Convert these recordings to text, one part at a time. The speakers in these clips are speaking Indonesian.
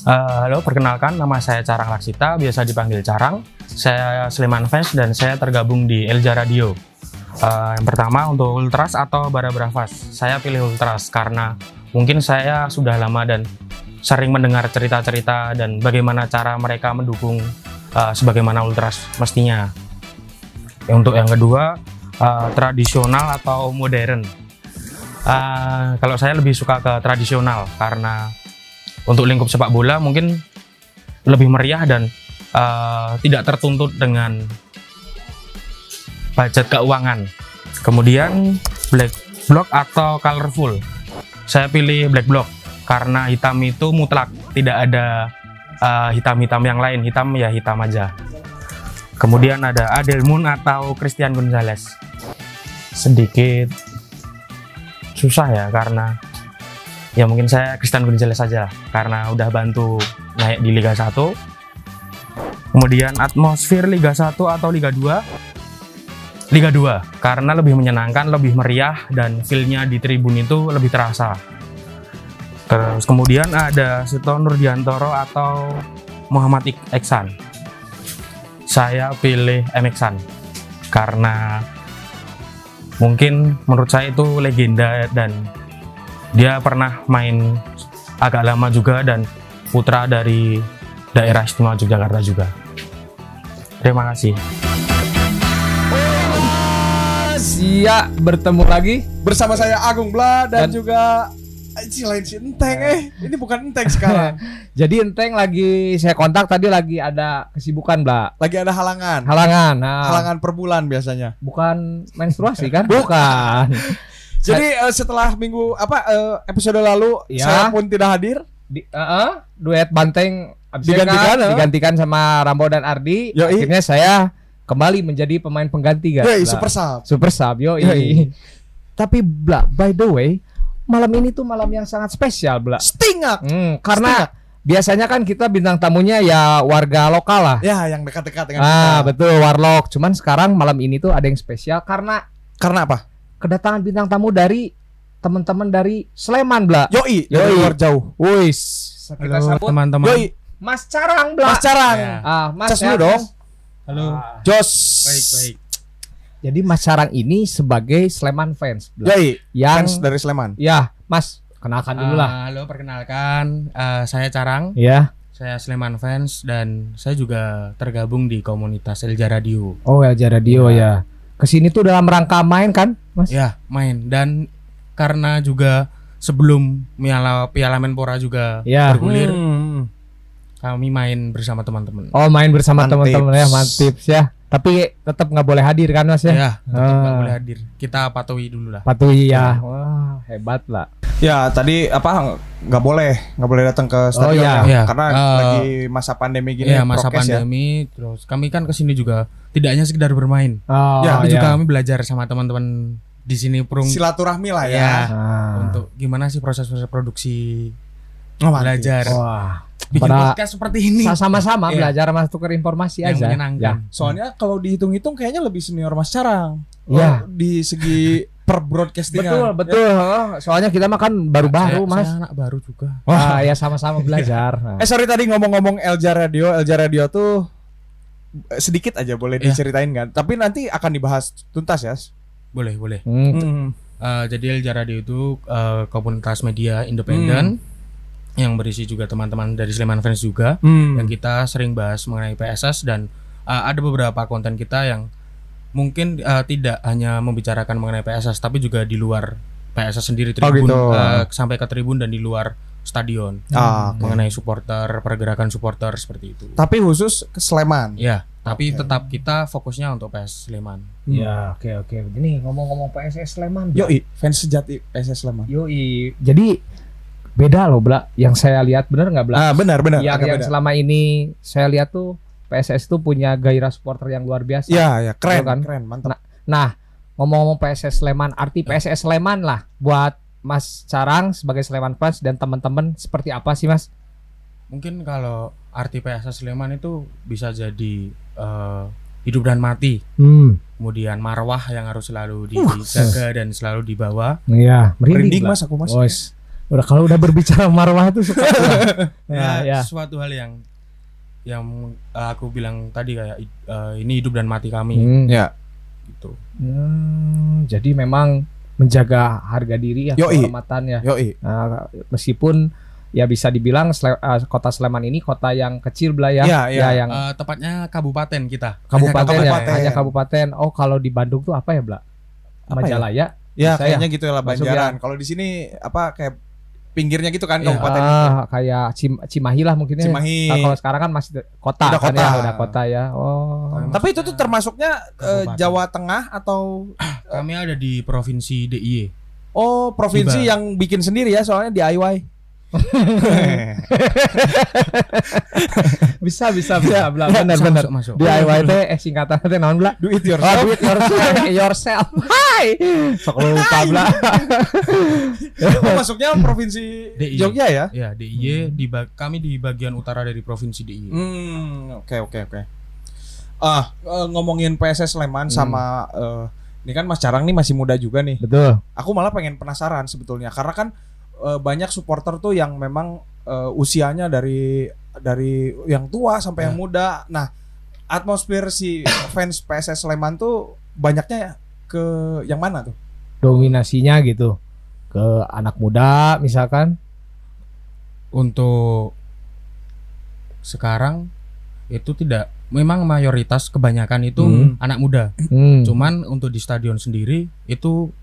Eh, halo, perkenalkan nama saya Carang Laksita, biasa dipanggil Carang. Saya Sleman Fans dan saya tergabung di Elja Radio. Eh, yang pertama untuk Ultras atau Bara Bravas. Saya pilih Ultras karena mungkin saya sudah lama dan sering mendengar cerita-cerita dan bagaimana cara mereka mendukung eh, sebagaimana Ultras mestinya. Untuk yang kedua, eh, tradisional atau modern. Eh, kalau saya lebih suka ke tradisional karena untuk lingkup sepak bola mungkin lebih meriah dan eh, tidak tertuntut dengan budget keuangan. Kemudian black block atau colorful. Saya pilih black block karena hitam itu mutlak, tidak ada eh, hitam-hitam yang lain. Hitam ya hitam aja. Kemudian ada Adel Moon atau Christian Gonzalez. Sedikit susah ya karena ya mungkin saya Christian Gonzalez saja karena udah bantu naik di Liga 1 kemudian atmosfer Liga 1 atau Liga 2 Liga 2 karena lebih menyenangkan lebih meriah dan feel-nya di tribun itu lebih terasa. Terus kemudian ada Suto Nurdiantoro atau Muhammad Eksan saya pilih Eksan karena mungkin menurut saya itu legenda dan dia pernah main agak lama juga dan putra dari daerah istimewa Yogyakarta juga. Terima kasih. Sia bertemu lagi Bersama saya Agung Bla dan, Dan- juga Anjing lain si Enteng eh Ini bukan Enteng sekarang Jadi Enteng lagi saya kontak tadi lagi ada kesibukan, Bla. Lagi ada halangan Halangan. Nah, Halangan per bulan biasanya bukan menstruasi kan? Bukan. Jadi eh, setelah minggu apa eh, episode lalu Ya. Saya pun tidak hadir Di, eh, eh, duet banteng Digantikan, kan? digantikan sama Rambo dan Ardi. Yoi. Akhirnya saya kembali menjadi pemain pengganti kan. Yoi super sub Super sub, yoi. Yoi. Tapi Bla, by the way, malam ini tuh malam yang sangat spesial, Bla. Stingak Hmm, karena biasanya kan kita bintang tamunya ya warga lokal lah. Ya yang dekat-dekat dengan Ah, kita betul Warlock. Cuman sekarang malam ini tuh ada yang spesial karena Karena apa? Kedatangan bintang tamu dari teman-teman dari Sleman, Bla. Yoi Dari Yoi. luar jauh Wis. Kita sambut teman-teman. Yoi Mas Carang, Bla. Mas Carang Ya. Ah, Mas Cas dulu dong. Halo. Jos Baik baik. Jadi Mas Carang ini sebagai Sleman fans, Bla. Yoi Yang Fans dari Sleman ya, Mas, kenalkan dulu lah. Ah, halo perkenalkan, eh, saya Carang, Ya. saya Sleman fans dan saya juga tergabung di komunitas Elja Radio. Oh, Elja Radio ya. Ke sini tuh dalam rangka main kan, Mas? Ya main dan karena juga sebelum Piala Piala Menpora juga Ya. bergulir, Hmm. kami main bersama teman-teman. Oh, main bersama teman-teman ya, mantip ya. Tapi tetap nggak boleh hadir kan, Mas ya? Ya, tetap nggak Ah. boleh hadir. Kita patuhi dulu lah. Patuhi ya. Wah, hebat lah. Ya tadi apa nggak boleh nggak boleh datang ke stadion iya. ya, Iya. karena Eh, lagi masa pandemi gini Iya masa prokes ya. pandemi terus kami kan ke sini juga tidak hanya sekedar bermain Oh, Ya, tapi iya. juga kami belajar sama teman-teman di sini prung silaturahmi lah ya. ya Ah. untuk gimana sih proses-proses produksi Oh, belajar Wah, bikin Pada- podcast seperti ini sama-sama Iya. belajar mas tukar informasi yang aja. menyenangkan Ya. Soalnya kalau dihitung-hitung kayaknya lebih senior Mas Carang. Iya. Oh, di segi per broadcastingan. Betul, betul. Oh, Soalnya kita mah kan baru-baru, Mas. saya anak baru juga Wah, ya sama-sama belajar. Nah. Eh sorry tadi ngomong-ngomong Elja Radio, Elja Radio tuh eh, sedikit aja boleh Iya. diceritain kan. Tapi nanti akan dibahas tuntas ya. boleh boleh Hmm, Hmm. Eh, jadi Elja Radio itu eh, komunitas media independen yang berisi juga teman-teman dari Sleman Fans juga Hmm. yang kita sering bahas mengenai PSS dan uh, ada beberapa konten kita yang mungkin uh, tidak hanya membicarakan mengenai PSS tapi juga di luar PSS sendiri Oh, tribun gitu. uh, sampai ke tribun dan di luar stadion Ah, oke. mengenai supporter pergerakan supporter seperti itu. Tapi khusus ke Sleman. Ya, tapi Oke. tetap kita fokusnya untuk PS Sleman. Ya, oke oke. Ini ngomong-ngomong PSS Sleman. Yoi, fans sejati PSS Sleman. Yoi. Jadi beda loh, Bla. Yang saya lihat bener nggak, Bla? Ah, benar benar. yang, yang beda. selama ini saya lihat tuh PSS tuh punya gairah supporter yang luar biasa. Ya, ya, keren, Betul kan? keren, mantap. Nah, ngomong-ngomong PSS Sleman, arti PSS Sleman lah buat Mas Carang sebagai Sleman fans dan teman-teman seperti apa sih, Mas? Mungkin kalau arti PSS Sleman itu bisa jadi uh, hidup dan mati, Hmm, kemudian marwah yang harus selalu dijaga dan selalu dibawa. iya, merinding, Merinding. Mas aku Mas. Udah kalau udah berbicara marwah itu suka. ya, ya, ya. sesuatu hal yang yang eh, aku bilang tadi kayak eh, ini hidup dan mati kami Hmm. Ya. gitu. Hmm, jadi memang menjaga harga diri ya, Yoi. kehormatan ya. Yoi. Nah, meskipun ya bisa dibilang Sle- eh, kota Sleman ini kota yang kecil belah ya, Ya, ya. yang Eh, tepatnya kabupaten kita. kabupaten, Hanya ya, kabupaten. hanya kabupaten. Oh, kalau di Bandung tuh apa ya, Bla? Ya? Majalaya. Ya, Bisa kayaknya gitu lah Masuk Banjaran. Kalau di sini apa kayak pinggirnya gitu kan Iya. kabupaten. Ah, kayak Cim- Cimahi lah mungkin ya. Cimahi. Nah, kalau sekarang kan masih kota Udah kan kota. ya, udah kota ya. Oh. Tapi itu tuh termasuknya eh, Kabupaten. Jawa Tengah atau Kami ada di provinsi DIY. oh provinsi Tiba. yang bikin sendiri ya soalnya DIY. Bisa bisa bisa Bla. Benar Masuk, benar. masuk, masuk. DIY teh eh singkatannya teh naon Bla? Do it Oh, yourself. do it yourself, yourself. Hai. Sok lupa Bla. Oh, masuknya provinsi DIY. Jogja ya? Ya, DIY di ba- kami di bagian utara dari provinsi DIY. Hmm, oke oke oke. Ah, eh, ngomongin PSS Sleman Hmm. sama eh, ini kan Mas Carang nih masih muda juga nih. Betul. Aku malah pengen penasaran sebetulnya karena kan eh, banyak supporter tuh yang memang eh, usianya dari dari yang tua sampai yang Ya. muda. Nah, atmosfer si fans PSS Sleman tuh banyaknya ke yang mana tuh? Dominasinya gitu ke anak muda misalkan. Untuk sekarang itu tidak memang mayoritas kebanyakan itu Hmm. anak muda. Hmm. Cuman untuk di stadion sendiri itu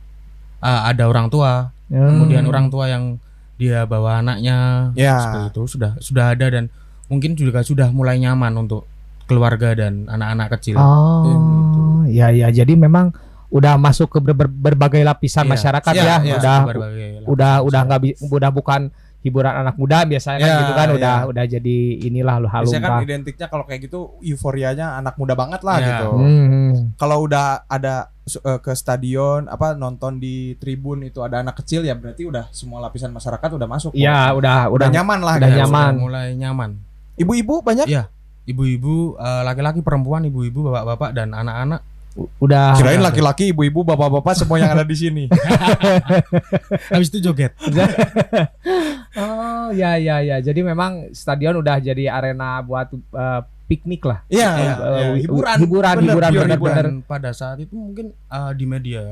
uh, ada orang tua, Hmm. kemudian orang tua yang dia bawa anaknya Ya. seperti itu sudah sudah ada dan mungkin juga sudah mulai nyaman untuk keluarga dan anak-anak kecil. Oh, ya ya. Jadi memang udah masuk ke ber- ber- berbagai lapisan Iya. masyarakat Iya, ya. iya. Udah Berbagai lapisan udah udah masyarakat. nggak bi- udah bukan hiburan anak muda biasanya kan Ya, gitu kan udah ya. udah jadi inilah lu halum Biasanya kan identiknya kalau kayak gitu euforianya anak muda banget lah Ya. gitu. Hmm. Kalau udah ada eh, ke stadion apa nonton di tribun itu ada anak kecil ya berarti udah semua lapisan masyarakat udah masuk. Iya, udah udah udah nyaman lah. udah gitu. nyaman. Sudah mulai nyaman. Ibu-ibu banyak? Iya. Ibu-ibu, eh, laki-laki, perempuan, ibu-ibu, bapak-bapak dan anak-anak udah Kirain laki-laki, ibu-ibu, bapak-bapak semua yang ada di sini. habis itu joget. Oh, ya ya ya. Jadi memang stadion udah jadi arena buat eh, piknik lah. Iya, Iya, iya, iya. hiburan, Hiburan, Bener, hiburan, pure bener, hiburan. Dan pada saat itu mungkin eh, di media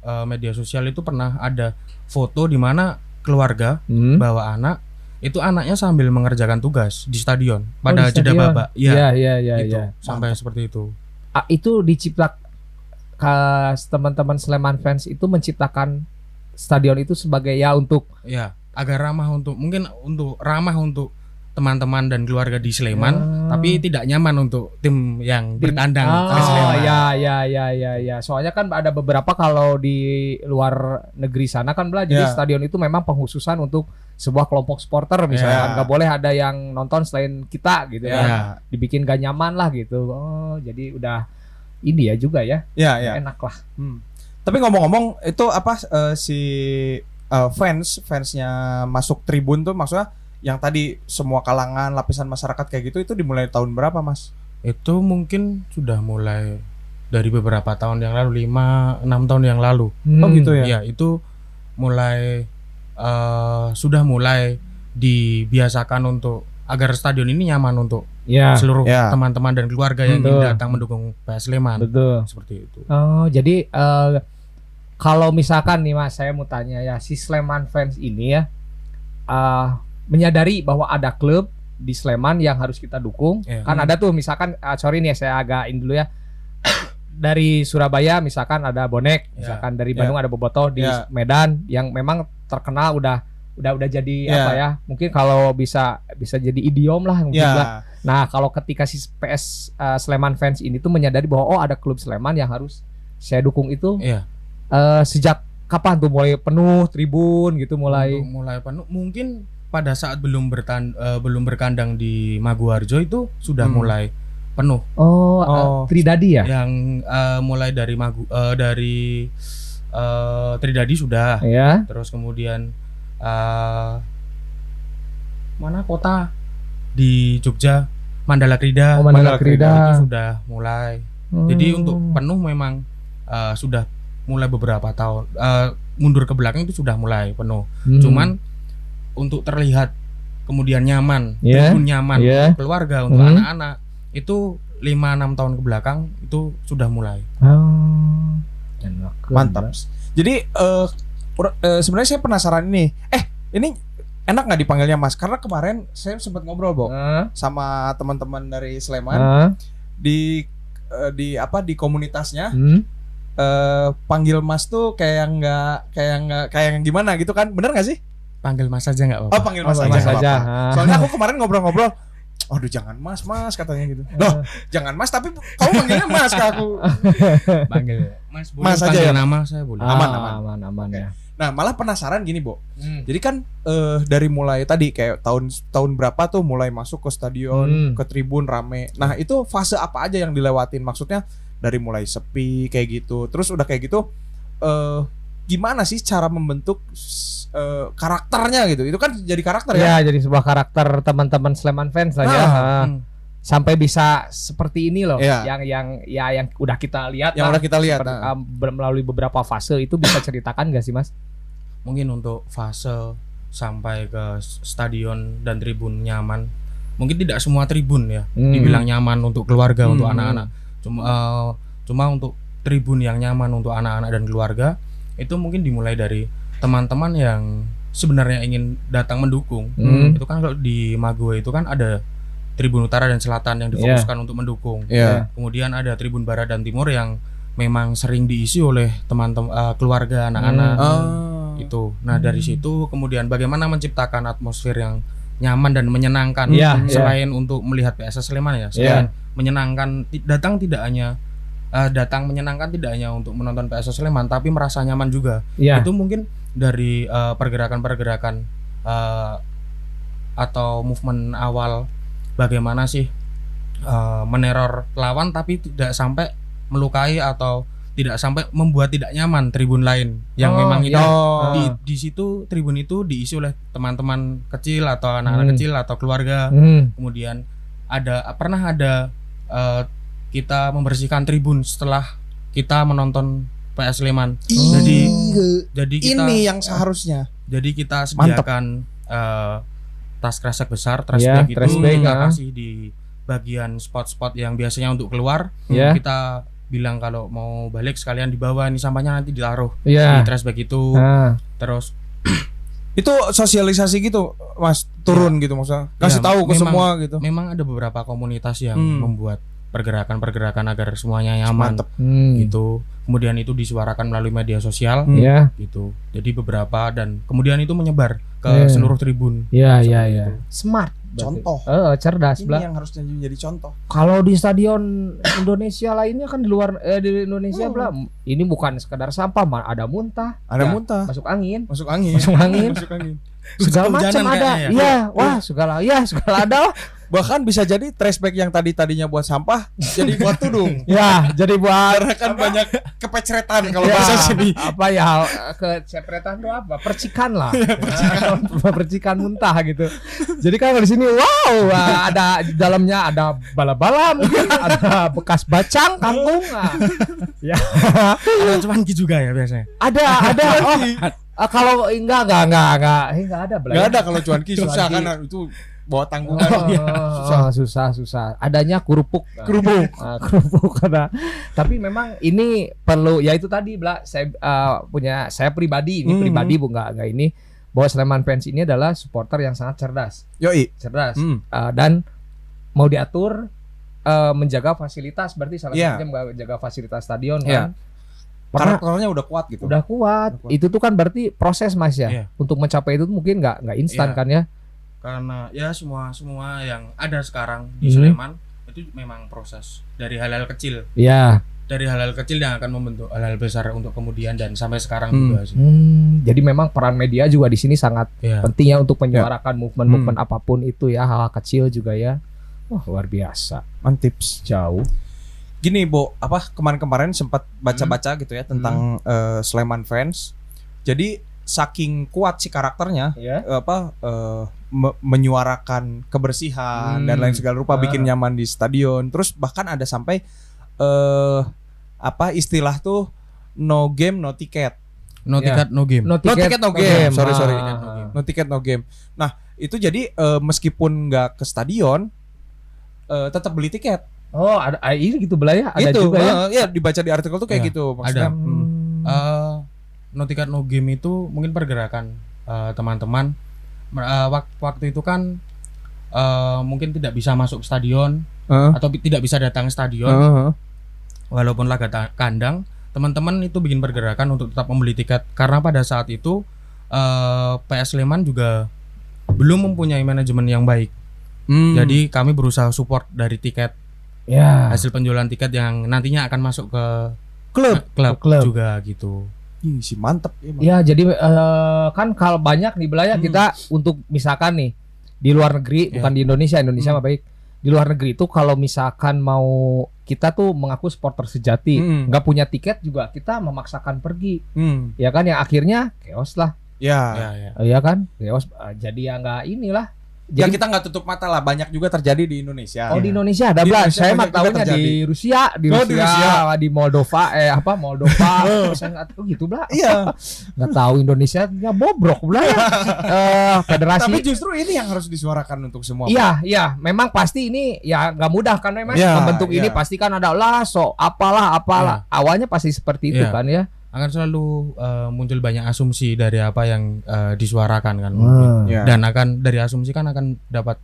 eh, media sosial itu pernah ada foto di mana keluarga Hmm. bawa anak itu anaknya sambil mengerjakan tugas di stadion pada di jeda babak. Iya. Iya, iya, iya, gitu. iya. Sampai seperti itu. Ah, itu diciptak ka- teman-teman Sleman fans itu menciptakan stadion itu sebagai ya untuk Ya, agar ramah untuk mungkin untuk ramah untuk teman-teman dan keluarga di Sleman, Ah. tapi tidak nyaman untuk tim yang bertandang Oh, ke Sleman. ya ya ya ya ya. Soalnya kan ada beberapa kalau di luar negeri sana kan belah jadi Ya. stadion itu memang penghususan untuk sebuah kelompok supporter misalnya Ya. nggak boleh ada yang nonton selain kita gitu Ya. ya. Dibikin gak nyaman lah gitu. Oh, jadi udah ini ya juga ya. Iya, iya. Enak lah. Hmm. Tapi ngomong-ngomong itu apa eh, si eh, fans fansnya masuk tribun tuh maksudnya yang tadi semua kalangan lapisan masyarakat kayak gitu itu dimulai tahun berapa mas? Itu mungkin sudah mulai dari beberapa tahun yang lalu, 5 6 tahun yang lalu. Oh Hmm. gitu ya? Ya, itu mulai eh, sudah mulai dibiasakan untuk agar stadion ini nyaman untuk Ya, seluruh ya. teman-teman dan keluarga yang Betul. ingin datang mendukung PS Sleman. betul. Seperti itu. Oh, jadi eh, kalau misalkan nih Mas, saya mau tanya ya, si Sleman fans ini ya eh, menyadari bahwa ada klub di Sleman yang harus kita dukung. Iya. Kan ada tuh misalkan eh, sorry nih saya agak ini dulu ya. dari Surabaya misalkan ada bonek, Ya. misalkan dari Ya. Bandung ada bobotoh di Ya. Medan yang memang terkenal udah udah udah jadi Ya. apa ya? Mungkin kalau bisa bisa jadi idiom lah mungkin lah. Ya, Nah, kalau ketika si PS uh, Sleman fans ini tuh menyadari bahwa oh ada klub Sleman yang harus saya dukung itu Iya. eh, sejak kapan tuh mulai penuh tribun gitu mulai Untuk mulai penuh mungkin pada saat belum bertan eh, belum berkandang di Maguwarjo itu sudah Hmm. mulai penuh oh, Oh. Tridadi ya? yang eh, mulai dari Magu eh, dari eh, Tridadi sudah Ya. terus kemudian eh, mana kota di Jogja Mandala Krida Oh, Mandala Mandala Krida. itu sudah mulai jadi Hmm. untuk penuh memang eh, sudah mulai beberapa tahun eh, mundur ke belakang itu sudah mulai penuh Hmm. cuman untuk terlihat kemudian nyaman, tribun nyaman Iya. untuk keluarga, untuk Hmm. anak-anak itu 5-6 tahun ke belakang itu sudah mulai. Oh. Mantap. Jadi eh ur- eh, sebenarnya saya penasaran ini. Eh, ini enak nggak dipanggilnya Mas? Karena kemarin saya sempat ngobrol, Bo, Ah, sama teman-teman dari Sleman ah, di eh, di apa di komunitasnya hmm. eh panggil Mas tuh kayak nggak kayak nggak kayak gimana gitu kan? Bener nggak sih? Panggil Mas aja nggak Oh, apa-apa. panggil Mas Oh, aja. Mas aja. apa-apa. Ah. Soalnya aku kemarin ngobrol-ngobrol Aduh jangan mas mas katanya gitu Loh jangan mas tapi kamu manggilnya mas ke aku panggil Mas boleh Mas aja ya? nama saya boleh. Ah, Aman, aman. aman, aman ya. Nah malah penasaran gini Bo Hmm. Jadi kan eh, dari mulai tadi kayak tahun tahun berapa tuh mulai masuk ke stadion, Hmm. ke tribun rame. Nah itu fase apa aja yang dilewatin? Maksudnya dari mulai sepi kayak gitu. Terus udah kayak gitu, eh gimana sih cara membentuk eh, karakternya gitu? Itu kan jadi karakter ya? Ya, jadi sebuah karakter teman-teman Sleman fans lah ya. Ah, Ah. Hmm. Sampai bisa seperti ini loh. Iya. Yang yang ya yang udah kita lihat Yang lah. udah kita lihat. Seperti, nah. melalui beberapa fase itu bisa ceritakan gak sih Mas? Mungkin untuk fase sampai ke stadion dan tribun nyaman. Mungkin tidak semua tribun ya Hmm. dibilang nyaman untuk keluarga, Hmm. untuk anak-anak. Cuma eh, cuma untuk tribun yang nyaman untuk anak-anak dan keluarga itu mungkin dimulai dari teman-teman yang sebenarnya ingin datang mendukung. Hmm. Itu kan kalau di Mago itu kan ada tribun utara dan selatan yang difokuskan untuk mendukung. Iya. Kemudian ada tribun barat dan timur yang memang sering diisi oleh teman-teman eh, keluarga anak-anak Hmm. Ah. itu. Nah dari situ kemudian bagaimana menciptakan atmosfer yang nyaman dan menyenangkan Iya, selain untuk melihat PSS Sleman ya, selain menyenangkan ti- datang tidak hanya eh, datang menyenangkan tidak hanya untuk menonton PSS Sleman tapi merasa nyaman juga. Iya. Itu mungkin dari eh, pergerakan-pergerakan eh, atau movement awal bagaimana sih eh, meneror lawan tapi tidak sampai melukai atau tidak sampai membuat tidak nyaman tribun lain yang Oh, memang itu iya. Oh. di di situ tribun itu diisi oleh teman-teman kecil atau anak-anak Hmm. kecil atau keluarga Hmm. kemudian ada pernah ada eh, kita membersihkan tribun setelah kita menonton PS Sleman jadi jadi kita ini yang seharusnya. jadi kita sediakan eh, tas kresek besar trash Ya, bag itu trash bag, kita ah. kasih di bagian spot-spot yang biasanya untuk keluar Ya. kita bilang kalau mau balik sekalian dibawa ini sampahnya nanti ditaruh di Iya. trash bag itu Ah. terus Itu sosialisasi gitu, Mas. Turun gitu maksudnya. Kasih Ya, tahu ke memang- semua gitu. memang ada beberapa komunitas yang Hmm. membuat pergerakan-pergerakan agar semuanya nyaman Mantep. Hmm. gitu kemudian itu disuarakan melalui media sosial Hmm. Ya. gitu jadi beberapa dan kemudian itu menyebar ke Iya. seluruh tribun Iya, iya, Seperti iya. itu. Smart. Contoh. Eh, cerdas, Ini yang harusnya jadi contoh. Kalau di stadion Indonesia lainnya kan di luar eh, di Indonesia Hmm. Bla, ini bukan sekedar sampah, ada muntah, Ada Ya, muntah. masuk angin, Masuk angin. Masuk angin. Masuk angin. segala macam ada. kayaknya ya. Iya, wah, segala ya, segala ada. Bahkan bisa jadi trash bag yang tadi tadinya buat sampah jadi buat tudung. ya, jadi buat Karena kan banyak kepecretan kalau Ya, bahasa sini. apa ya? Ke cepretan itu apa? Percikan lah. Percikan. Muntah gitu. Jadi kan kalau di sini wow ada di dalamnya ada bala-bala mungkin ada bekas bacang kangkung ah. ya. Ada cuanki juga ya biasanya? Ada ada. Oh ah, kalau enggak enggak enggak enggak. Eh, enggak ada Gak ada kalau cuanki susah kan itu bawa tanggungan. Oh, Iya, susah. susah susah adanya kerupuk Kerupuk. Ah, kerupuk ada tapi memang ini perlu ya itu tadi Bla saya ah, punya saya pribadi ini Hmm. pribadi bu nggak nggak ini bahwa Sleman fans ini adalah supporter yang sangat cerdas Yoi. cerdas Hmm. Ah, dan mau diatur ah, menjaga fasilitas berarti salah Iya. satunya menjaga fasilitas stadion Iya. kan karena Karakternya udah kuat gitu. udah kuat. Udah kuat. itu tuh kan berarti proses mas ya Iya. untuk mencapai itu mungkin nggak nggak instan Iya. kan ya karena ya semua semua yang ada sekarang di Mhm. Sleman itu memang proses dari hal-hal kecil ya dari hal-hal kecil yang akan membentuk hal-hal besar untuk kemudian dan sampai sekarang Hmm. juga sih Hmm, jadi memang peran media juga di sini sangat ya penting ya untuk menyuarakan movement-movement Hmm. apa pun itu ya hal kecil juga ya. Wah luar biasa Mantips. jauh. Gini, Bo, apa kemarin-kemarin sempat baca-baca gitu ya tentang eh, Sleman fans. Jadi saking kuat si karakternya Ya. eh, apa eh, me- menyuarakan kebersihan Hmm. dan lain segala rupa Ah. bikin nyaman di stadion. Terus bahkan ada sampai eh apa istilah tuh no game no ticket. No Ya. ticket no game. No No ticket, no game. Sorry, sorry. Ah. No ticket no game. Nah, itu jadi eh, meskipun nggak ke stadion eh, tetap beli tiket. Oh, ada ah, ini gitu belah ya? Ada gitu. juga ya. eh, ya dibaca di artikel tuh kayak Iya, gitu maksudnya. ada. hmm. Hmm. Eh, no game itu mungkin pergerakan eh, teman-teman eh, wak- waktu itu kan eh, mungkin tidak bisa masuk stadion Heeh. atau tidak bisa datang stadion Heeh. walaupun laga kandang teman-teman itu bikin pergerakan untuk tetap membeli tiket karena pada saat itu eh, PS Sleman juga belum mempunyai manajemen yang baik Hmm. jadi kami berusaha support dari tiket ya. hasil penjualan tiket yang nantinya akan masuk ke klub. klub, klub. juga gitu Ih, si mantep emang. Ya, jadi eh, kan kalau banyak nih belah ya Hmm. kita untuk misalkan nih di luar negeri, Ya. bukan di Indonesia, Indonesia Hmm. mah baik. Di luar negeri itu kalau misalkan mau kita tuh mengaku supporter sejati, Hmm. nggak punya tiket juga kita memaksakan pergi, Hmm. ya kan? Yang akhirnya chaos lah, Ya. ya ya ya kan? Chaos eh, jadi ya nggak inilah. Ya Jadi kita nggak tutup mata lah, banyak juga terjadi di Indonesia. Oh di Ya. Indonesia ada Di. Indonesia Saya mah tahunya di terjadi. Rusia, di Oh, Rusia, di Rusia. di Moldova, eh apa Moldova. Saya nggak tahu gitu belah. Iya, Nggak tahu Indonesia ya bobrok belah ya. Eh, federasi. tapi justru ini yang harus disuarakan untuk semua. Iya, iya, memang pasti ini ya nggak mudah kan memang Iya, membentuk ini iya. pasti kan ada lah so apalah apalah. Awalnya pasti seperti itu Iya. kan ya. Akan selalu eh, muncul banyak asumsi dari apa yang eh, disuarakan kan Hmm. Ya. dan akan dari asumsi kan akan dapat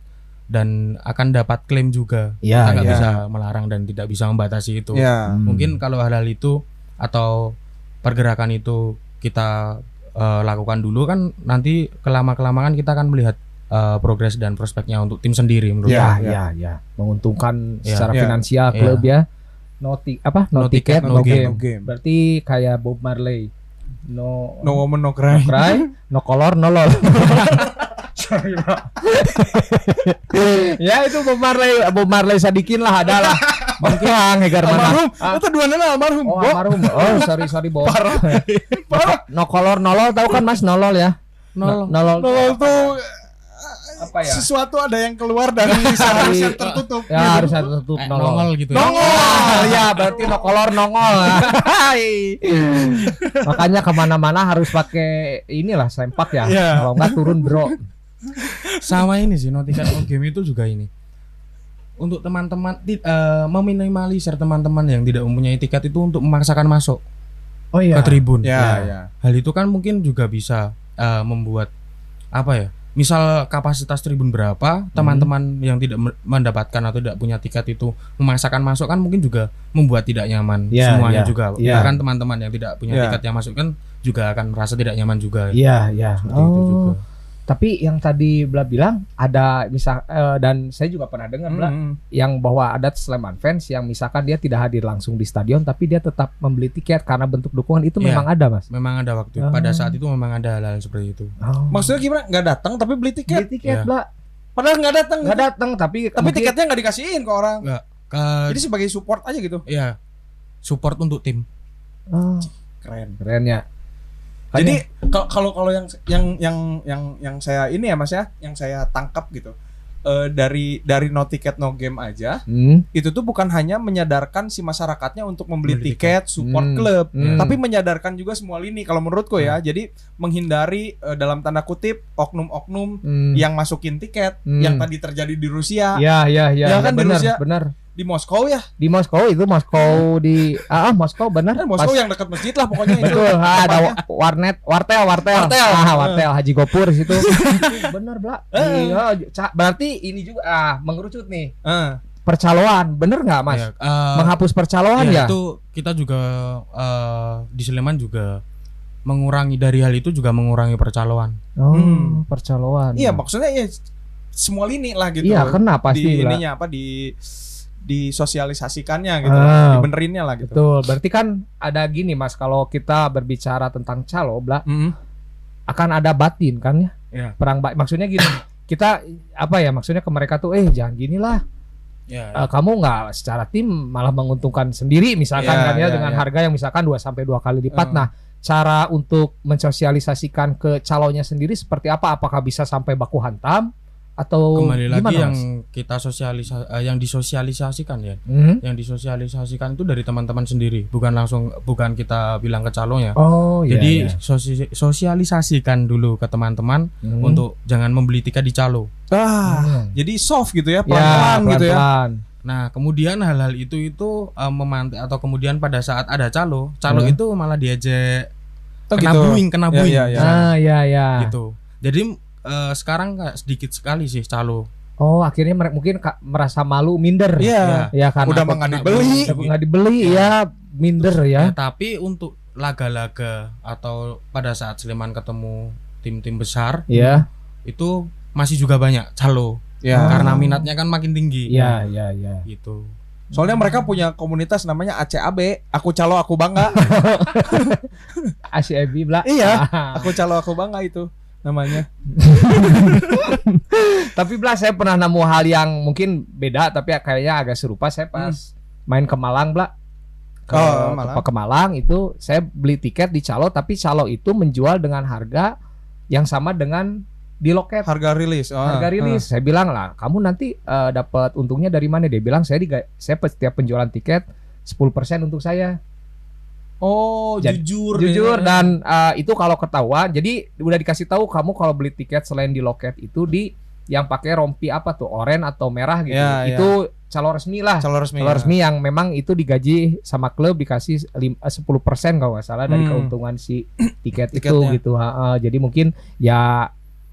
dan akan dapat klaim juga Iya, kita nggak iya. bisa melarang dan tidak bisa membatasi itu Ya. Hmm. mungkin kalau hal-hal itu atau pergerakan itu kita eh, lakukan dulu kan nanti kelama kelamaan kita akan melihat eh, progres dan prospeknya untuk tim sendiri menurut Iya, saya. iya, iya. Menguntungkan Iya. secara Iya. finansial Iya. klub ya. No ti- apa? No, No ticket, ticket, no, no game. No game. Berarti kayak Bob Marley. No No woman no cry. cry, no color, no lol. Sorry, Bro. ya itu Bob Marley, Bob Marley Sadikin lah adalah. Mungkin Hegar mana? Almarhum, Ah. itu dua nana almarhum. Oh, almarhum. Oh, sorry sorry Bob. No color, no lol tahu kan Mas nolol ya? Nol. No, lol. Nolol tuh apa ya? sesuatu ada yang keluar dari yang tertutup. Ya harus ada tutup Eh, nolol. nongol gitu ya. Nongol, ya berarti no color nongol. Hai. Makanya ke mana-mana harus pakai inilah sempak ya. Iya. Kalau enggak turun bro. sama ini sih no ticket no game itu juga ini untuk teman-teman eh, meminimalisir teman-teman yang tidak mempunyai tiket itu untuk memaksakan masuk Oh ke tribun Ya, Nah, ya. hal itu kan mungkin juga bisa eh, membuat apa ya misal kapasitas tribun berapa teman-teman yang tidak me- mendapatkan atau tidak punya tiket itu memaksakan masuk kan mungkin juga membuat tidak nyaman Ya, semuanya ya, juga ya. bahkan teman-teman yang tidak punya Ya. tiket yang masuk kan juga akan merasa tidak nyaman juga Iya, iya. seperti itu juga Tapi yang tadi Bla bilang ada misal eh, dan saya juga pernah dengar Bla Hmm. yang bahwa ada Sleman fans yang misalkan dia tidak hadir langsung di stadion tapi dia tetap membeli tiket karena bentuk dukungan itu Iya. memang ada, Mas. memang ada waktu Ah. pada saat itu memang ada hal-hal seperti itu Oh. Maksudnya gimana? Nggak datang tapi beli tiket. beli tiket, Iya. Bla. Padahal nggak datang. Nggak gitu. datang tapi Tapi mungkin- tiketnya nggak dikasihin ke orang. ke Jadi sebagai support aja gitu. ya support untuk tim Oh, Keren. keren ya. Jadi kalau kalau yang yang yang yang yang saya ini ya Mas ya, yang saya tangkap gitu. eh, dari dari no ticket no game aja Hmm. itu tuh bukan hanya menyadarkan si masyarakatnya untuk membeli Membeli tiket support Hmm. klub Hmm. tapi menyadarkan juga semua lini kalau menurutku ya jadi menghindari eh, dalam tanda kutip oknum-oknum Hmm. yang masukin tiket Hmm. yang tadi terjadi di Rusia Ya, ya, ya. Ya kan di benar, Rusia. benar. Di Moskow ya Di Moskow itu Moskow di ah ah, Moskow benar. Eh, Moskow Pas- yang dekat masjid lah pokoknya itu Betul, ah, ada warnet, wartel, wartel, Wartel. ah, wartel, Haji Gopur situ. bener, Bla. Eh. Iya, berarti ini juga ah mengerucut nih. Eh, Percaloan, bener nggak, Mas? Ya, eh, Menghapus percaloan ya? ya, itu kita juga eh, di Sleman juga mengurangi dari hal itu juga mengurangi percaloan Oh, Hmm. percaloan. iya maksudnya ya semua lini lah gitu Iya, kena pasti, di ininya apa di disosialisasikannya gitu Ah. diberinnya lah gitu Betul. Berarti kan ada gini, Mas, kalau kita berbicara tentang calo, Bla, Mm. akan ada batin kan ya? Iya. Perang batin. Maksudnya gini, kita apa ya? Maksudnya ke mereka tuh, eh jangan gini lah. ya Eh, kamu nggak secara tim malah menguntungkan sendiri misalkan Iya, kan ya iya, dengan iya. harga yang misalkan 2 sampai dua kali lipat. Hmm. Nah, cara untuk mensosialisasikan ke calonnya sendiri seperti apa? Apakah bisa sampai baku hantam atau kembali lagi gimana, yang Mas? kita sosialisa eh, yang disosialisasikan ya Mhm. yang disosialisasikan itu dari teman-teman sendiri bukan langsung bukan kita bilang ke calon ya Oh iya. jadi iya. sosi- sosialisasikan dulu ke teman-teman Mhm. untuk jangan membeli tiket di calo Ah, Hmm. jadi soft gitu ya, ya, pelan-pelan gitu ya. nah kemudian hal-hal itu itu eh, memantik atau kemudian pada saat ada calo calo Hmm. itu malah diajak Oh, kena gitu. buing kena Ya, buing ya, ya. Ah ya ya. gitu jadi eh, sekarang sedikit sekali sih calo Oh akhirnya mereka mungkin merasa malu minder. Iya. Ya karena Udah nggak dibeli. nggak dibeli ya minder ya. Ya, tapi untuk laga-laga atau pada saat Sleman ketemu tim-tim besar Ya. itu masih juga banyak calo Ya. Oh. karena minatnya kan makin tinggi Ya ya ya. gitu Soalnya mereka punya komunitas namanya ACAB, aku calo aku bangga. ACB bla. Iya. Ah. aku calo aku bangga itu namanya. Tapi bla saya pernah nemu hal yang mungkin beda tapi kayaknya agak serupa. Saya pas main ke Malang bla. Ke, Oh, ke- Malang. ke Malang itu saya beli tiket di Calo tapi Calo itu menjual dengan harga yang sama dengan di loket. Harga rilis. Oh, harga rilis. Saya bilang lah, kamu nanti eh, dapat untungnya dari mana? Dia bilang saya di saya setiap penjualan tiket 10% untuk saya. Oh, Jadi- jujur. Jujur ya. dan eh, itu kalau ketahuan, jadi udah dikasih tahu kamu kalau beli tiket selain di loket itu di yang pakai rompi apa tuh, oren atau merah gitu. Ya, ya. itu calon resmi lah. calo resmi. Calon ya. resmi yang memang itu digaji sama klub dikasih lim- eh, 10% kalau nggak salah dari Hmm. keuntungan si tiket itu Tiketnya. gitu. Ha, ha. jadi mungkin ya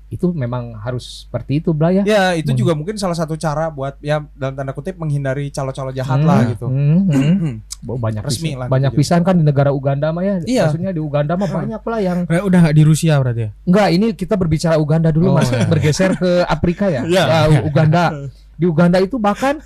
itu memang harus seperti itu Bla ya. Ya, itu Hmm. juga mungkin salah satu cara buat ya dalam tanda kutip menghindari calo-calo jahat Hmm, lah gitu. hmm, hmm. Banyak Resmi pisan. lah banyak gitu. pisan kan di negara Uganda mah ya. Iya. Maksudnya di Uganda mah banyak lah yang Eh, udah nggak di Rusia berarti ya enggak ini kita berbicara Uganda dulu Oh, Mas. iya. Bergeser ke Afrika ya. Iya. Ya, U- Uganda. Di Uganda itu bahkan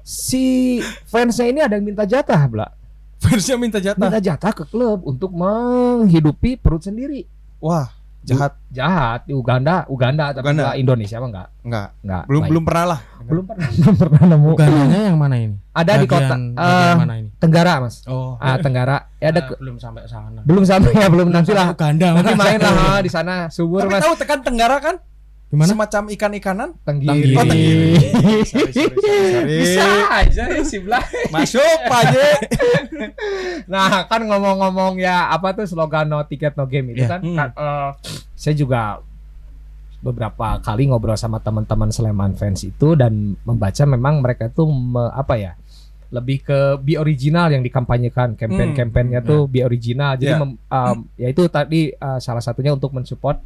si fansnya ini ada yang minta jatah, Bla. Fansnya minta jatah. Minta jatah ke klub untuk menghidupi perut sendiri. Wah, jahat. Jahat di Uganda, Uganda tapi Uganda. nggak Indonesia mah enggak. Enggak. Enggak. Belum baik. belum pernah lah. belum pernah belum pernah nemu. Ugandanya yang mana ini Ada di kota Bagian- bagian mana ini Tenggara, Mas. oh Ah, Tenggara. Ya ada ke- belum sampai sana belum sampai ya, belum nanti lah. Uganda Nanti main lah ha, di sana subur Tapi Mas. tahu tekan Tenggara kan? Gimana Semacam ikan-ikanan. Tenggiri. Oh, Tenggiri. Sorry, sorry, sorry, sorry. Bisa aja ya si. Masuk, J. Nah, kan ngomong-ngomong ya apa tuh slogan no ticket no game itu Ya. kan, Hmm. kan, eh, saya juga beberapa kali ngobrol sama teman-teman Sleman fans itu dan membaca memang mereka itu me- apa ya lebih ke be original yang dikampanyekan campaign-campaignnya Hmm, tuh be original jadi Ya. mem- um, ya itu tadi uh, salah satunya untuk mensupport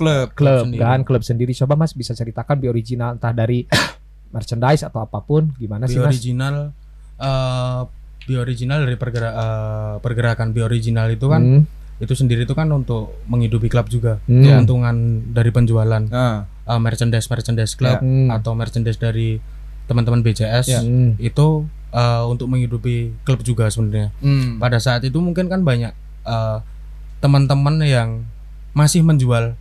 Klub. klub sendiri. kan klub sendiri. Coba mas bisa ceritakan be original entah dari merchandise atau apa pun gimana Bi sih mas? original eh bi original dari pergera- eh, pergerakan bi original itu kan Hmm, itu sendiri itu kan untuk menghidupi klub juga. Hmm, keuntungan dari penjualan Nah, eh, merchandise merchandise klub hmm, atau merchandise dari teman-teman BCS hmm, itu eh, untuk menghidupi klub juga sebenarnya. Hmm. pada saat itu mungkin kan banyak eh, teman-teman yang masih menjual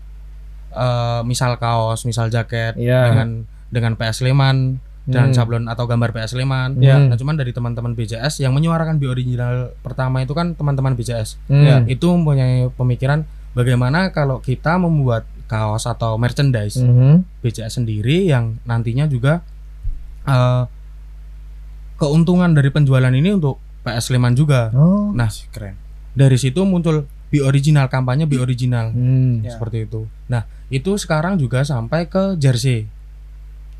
eh, misal kaos misal jaket Iya. dengan dengan PS Sleman dan hmm, sablon atau gambar PS Sleman Ya. Nah, cuman dari teman-teman BCS yang menyuarakan bi original pertama itu kan teman-teman BCS. hmm, Ya. Itu mempunyai pemikiran bagaimana kalau kita membuat kaos atau merchandise hmm, BCS sendiri yang nantinya juga eh, keuntungan dari penjualan ini untuk PS Sleman juga. oh, Nah, keren. dari situ muncul bi original kampanye bi original hmm. Ya. seperti itu. Nah, itu sekarang juga sampai ke jersey.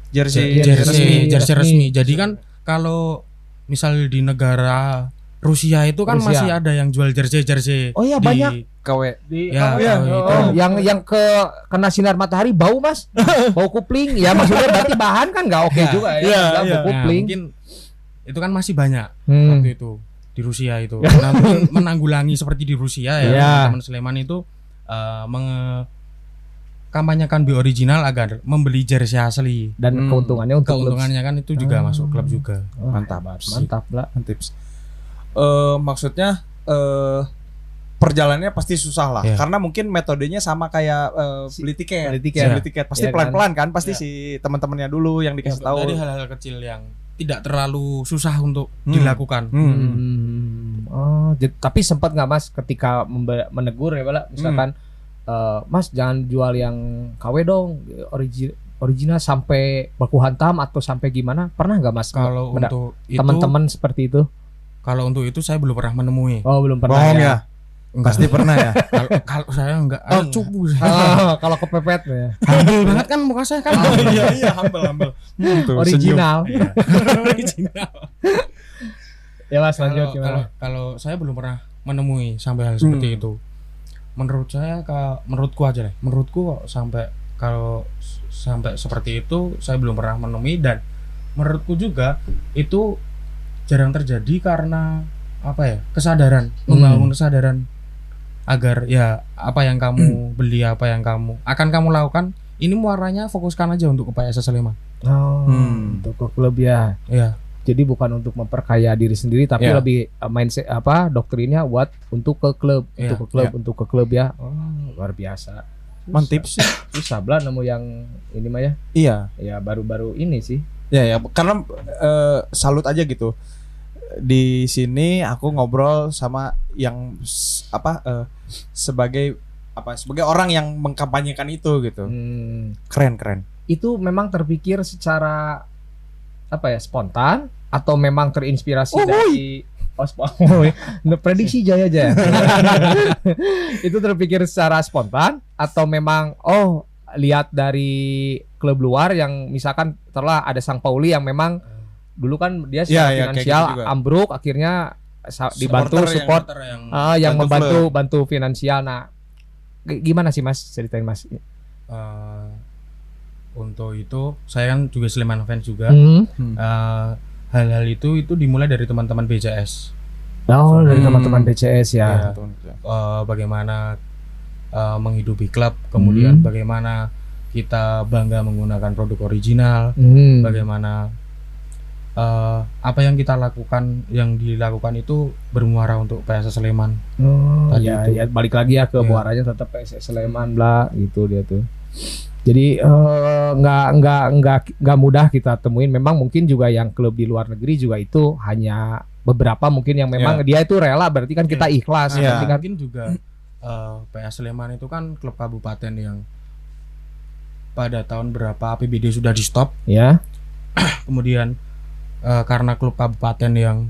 Jersey, Jersey jersey, resmi, jersey resmi. resmi. Jadi kan kalau misal di negara Rusia itu kan Rusia. masih ada yang jual jersey jersey. Oh iya, di- banyak. KW. Di, Ya, oh, iya. tahu itu. Oh, yang yang ke kena sinar matahari bau mas, bau kupling. Ya maksudnya berarti bahan kan nggak oke Ya, juga ya, iya, iya. bau Nah, kupling. mungkin itu kan masih banyak Hmm. waktu itu di Rusia itu. Mungkin menanggulangi seperti di Rusia ya, Iya. teman Sleman itu eh menge kampanyekan bi original agar membeli jersey asli. Dan Hmm. keuntungannya untuk klub. Keuntungannya kan itu juga Ah. masuk klub juga. Oh, Mantap. mantap lah. tips. Eh maksudnya eh perjalanannya pasti susah lah Iya. karena mungkin metodenya sama kayak eh, Si- beli tiket. beli tiket. Beli tiket pasti Iya kan? pelan-pelan kan, pasti Iya. si teman-temannya dulu yang dikasih tahu. Dari hal-hal kecil yang tidak terlalu susah untuk Hmm. dilakukan. Hmm. Hmm. Oh, jadi- tapi sempat nggak mas ketika menegur ya bala, misalkan Hmm. eh, mas jangan jual yang KW dong, origi original sampai baku hantam atau sampai gimana? Pernah nggak Mas? Kalau untuk itu teman-teman seperti itu? kalau untuk itu saya belum pernah menemui. Oh, belum pernah Bohong ya. ya. Enggak. Pasti pernah ya. kalau, kalau saya enggak Oh, oh, cupu. Ah, kalau kepepet ya. Humble banget kan muka saya kan. iya iya humble humble. Tuh, Original. Original. Ya Mas lanjut kalau, kalau kalau saya belum pernah menemui sampai hal seperti Hmm. itu. Menurut saya ka- menurutku aja deh. Menurutku kok sampai kalau sampai seperti itu saya belum pernah menemui dan menurutku juga itu jarang terjadi karena apa ya? kesadaran, Hmm. membangun kesadaran agar ya apa yang kamu beli, apa yang kamu akan kamu lakukan ini muaranya fokuskan aja untuk ke PSS Sleman. Oh, Hmm. untuk ke klub ya. Ya, Jadi bukan untuk memperkaya diri sendiri tapi Ya. lebih uh, mindset apa doktrinnya buat untuk ke klub, Ya, untuk ke klub, ya. untuk ke klub ya. Oh, luar biasa. Mantip sih. Susah belah nemu yang ini mah ya. Iya. Ya baru-baru ini sih. Ya ya karena eh, salut aja gitu. Di sini aku ngobrol sama yang apa eh, sebagai apa sebagai orang yang mengkampanyekan itu gitu. Hmm. Keren keren. Itu memang terpikir secara apa ya spontan atau memang terinspirasi Oh, dari Oh, spo- oh, iya. Prediksi jaya aja. itu terpikir secara spontan atau memang oh lihat dari klub luar yang misalkan telah ada Sang Pauli yang memang dulu kan dia secara Ya, ya, finansial gitu ambruk akhirnya dibantu Supporter yang- support yang ah, yang bantu membantu bantu finansial. Nah, gimana sih Mas ceritain Mas? Eh, untuk itu saya kan juga Sleman fans juga. Hmm. Eh, hal-hal itu itu dimulai dari teman-teman BCS. Oh, dari Hmm. teman-teman BCS ya. Iya. Eh, bagaimana eh, menghidupi klub, kemudian Hmm. bagaimana kita bangga menggunakan produk original, Hmm. bagaimana eh, apa yang kita lakukan, yang dilakukan itu bermuara untuk PSS Sleman. Oh, Tadi ya, itu. ya balik lagi ya ke Iya. muaranya tetap PSS Sleman lah gitu dia tuh. Jadi eh, nggak nggak nggak nggak mudah kita temuin. Memang mungkin juga yang klub di luar negeri juga itu hanya beberapa mungkin yang memang dia itu rela. Berarti kan kita ikhlas. Iya. Berarti kan Mungkin juga eh, PS Sleman itu kan klub kabupaten yang pada tahun berapa APBD sudah di stop ya. kemudian eh, karena klub kabupaten yang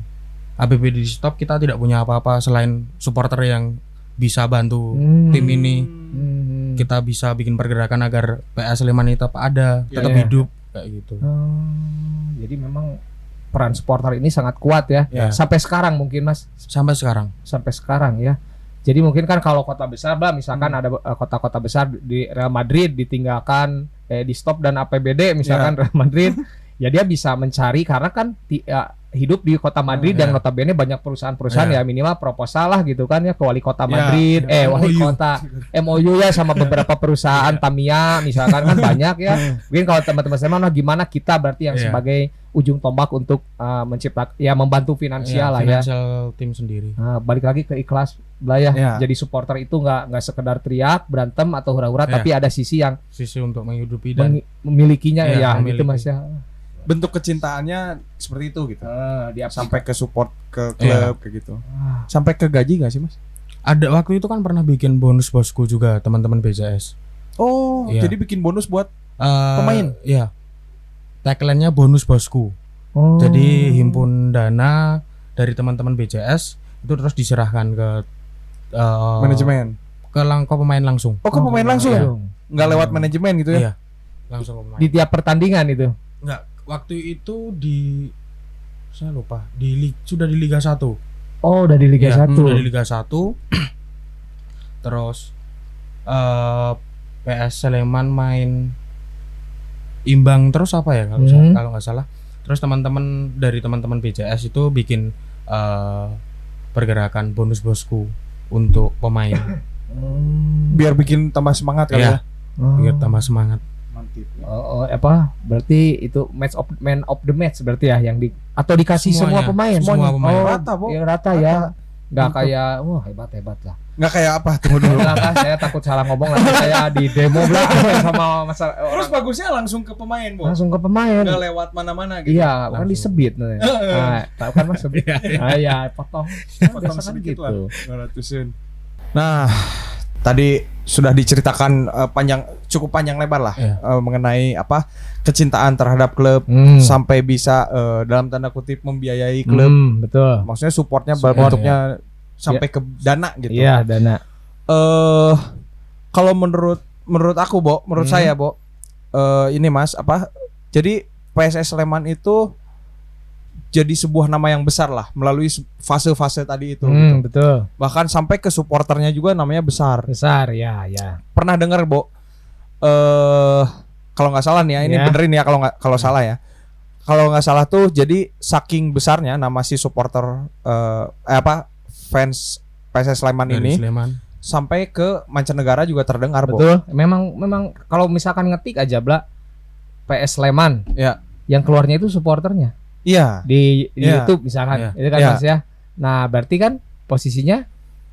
APBD di stop kita tidak punya apa-apa selain supporter yang bisa bantu Hmm. tim ini Hmm. kita bisa bikin pergerakan agar PS Sleman itu tetap ada Ya, tetap ya. hidup kayak gitu Oh, jadi memang peran supporter ini sangat kuat ya. Ya. Sampai sekarang mungkin Mas. sampai sekarang sampai sekarang ya. Jadi mungkin kan kalau kota besar, bah, misalkan Hmm. ada eh, kota-kota besar di Real Madrid ditinggalkan eh, di stop dan APBD misalkan Real Madrid, ya dia bisa mencari karena kan ti- ya, hidup di kota Madrid Hmm, dan ya. notabene banyak perusahaan-perusahaan Ya. ya minimal proposal lah gitu kan ya ke wali kota Ya. Madrid, eh wali MOU. kota MOU ya sama beberapa perusahaan Tamiya misalkan kan banyak ya. Mungkin kalau teman-teman saya nah gimana kita berarti yang Iya. sebagai ujung tombak untuk eh, menciptakan ya membantu finansial lah ya. tim sendiri Nah, balik lagi ke ikhlas lah ya. Ya. Jadi supporter itu nggak nggak sekedar teriak, berantem atau hura-hura, Ya. tapi ada sisi yang sisi untuk menghidupi dan memilikinya Ya, ya, memiliki. gitu Mas ya. Bentuk kecintaannya seperti itu gitu. Ah, dia Sampai ke support ke Iya. klub kayak gitu. Ah, Sampai ke gaji gak sih mas? ada waktu itu kan pernah bikin bonus bosku juga teman-teman BCS Oh, Iya. jadi bikin bonus buat Eh, Pemain? Iya. Tagline-nya bonus bosku. oh. Jadi himpun dana dari teman-teman BCS itu terus diserahkan ke eh, manajemen. ke lang ke pemain langsung. Oh, ke pemain langsung ya? Nggak lewat Hmm. manajemen gitu ya? Iya. Langsung ke pemain. di tiap pertandingan itu. Enggak, waktu itu di saya lupa, di sudah di Liga 1. Oh, udah di Liga Iya, 1. Sudah di Liga 1. terus eh PS Sleman main imbang terus apa ya kalau Hmm. kalau nggak salah. Terus teman-teman dari teman-teman BCS itu bikin eh pergerakan bonus bosku untuk pemain Hmm. Biar bikin tambah semangat kali Iya. ya. Oh. biar tambah semangat. Mantip. Oh, oh, apa? Berarti itu match of man of the match berarti ya yang di atau dikasih semua Semuanya, pemain. semua pemain. Oh, Rata, Bu. yang rata ya. Nggak Untuk- kayak wah hebat hebat lah. Nggak kayak apa? Tunggu dulu. Enggak, saya takut salah ngomong nanti saya di demo belakang sama masalah Terus orang. bagusnya langsung ke pemain, Bu. Langsung ke pemain. Nggak lewat mana-mana gitu. Iya, kan Langsung. disebit nih. Nah, tahu kan Mas sebit. Ah iya, potong. Potong kan sedikit gitu. lah. 200-an. Nah, tadi sudah diceritakan eh, panjang cukup panjang lebar lah Iya. eh, mengenai apa kecintaan terhadap klub Hmm. sampai bisa eh, dalam tanda kutip membiayai klub. Hmm, betul. Maksudnya supportnya Support, bentuknya sampai ke dana gitu. Iya, dana. eh kalau menurut menurut aku, Bo, menurut Hmm. saya, Bo, eh ini Mas, apa? Jadi PSS Sleman itu jadi sebuah nama yang besar lah melalui se- fase-fase tadi itu. gitu. Hmm, betul. Bahkan sampai ke supporternya juga namanya besar. Besar ya, ya. Pernah dengar, Bo? Eh kalau nggak salah nih ya, ini Ya. benerin ya kalau nggak kalau salah ya. Kalau nggak salah tuh jadi saking besarnya nama si supporter eh eh, apa fans PSS Sleman dari ini Sleman. sampai ke mancanegara juga terdengar, Bo. Betul. Memang memang kalau misalkan ngetik aja, Bla. PS Sleman. Ya. Yang keluarnya itu supporternya Iya. di, di Iya. YouTube misalkan. Iya. Itu kan Iya. Mas ya. Nah, berarti kan posisinya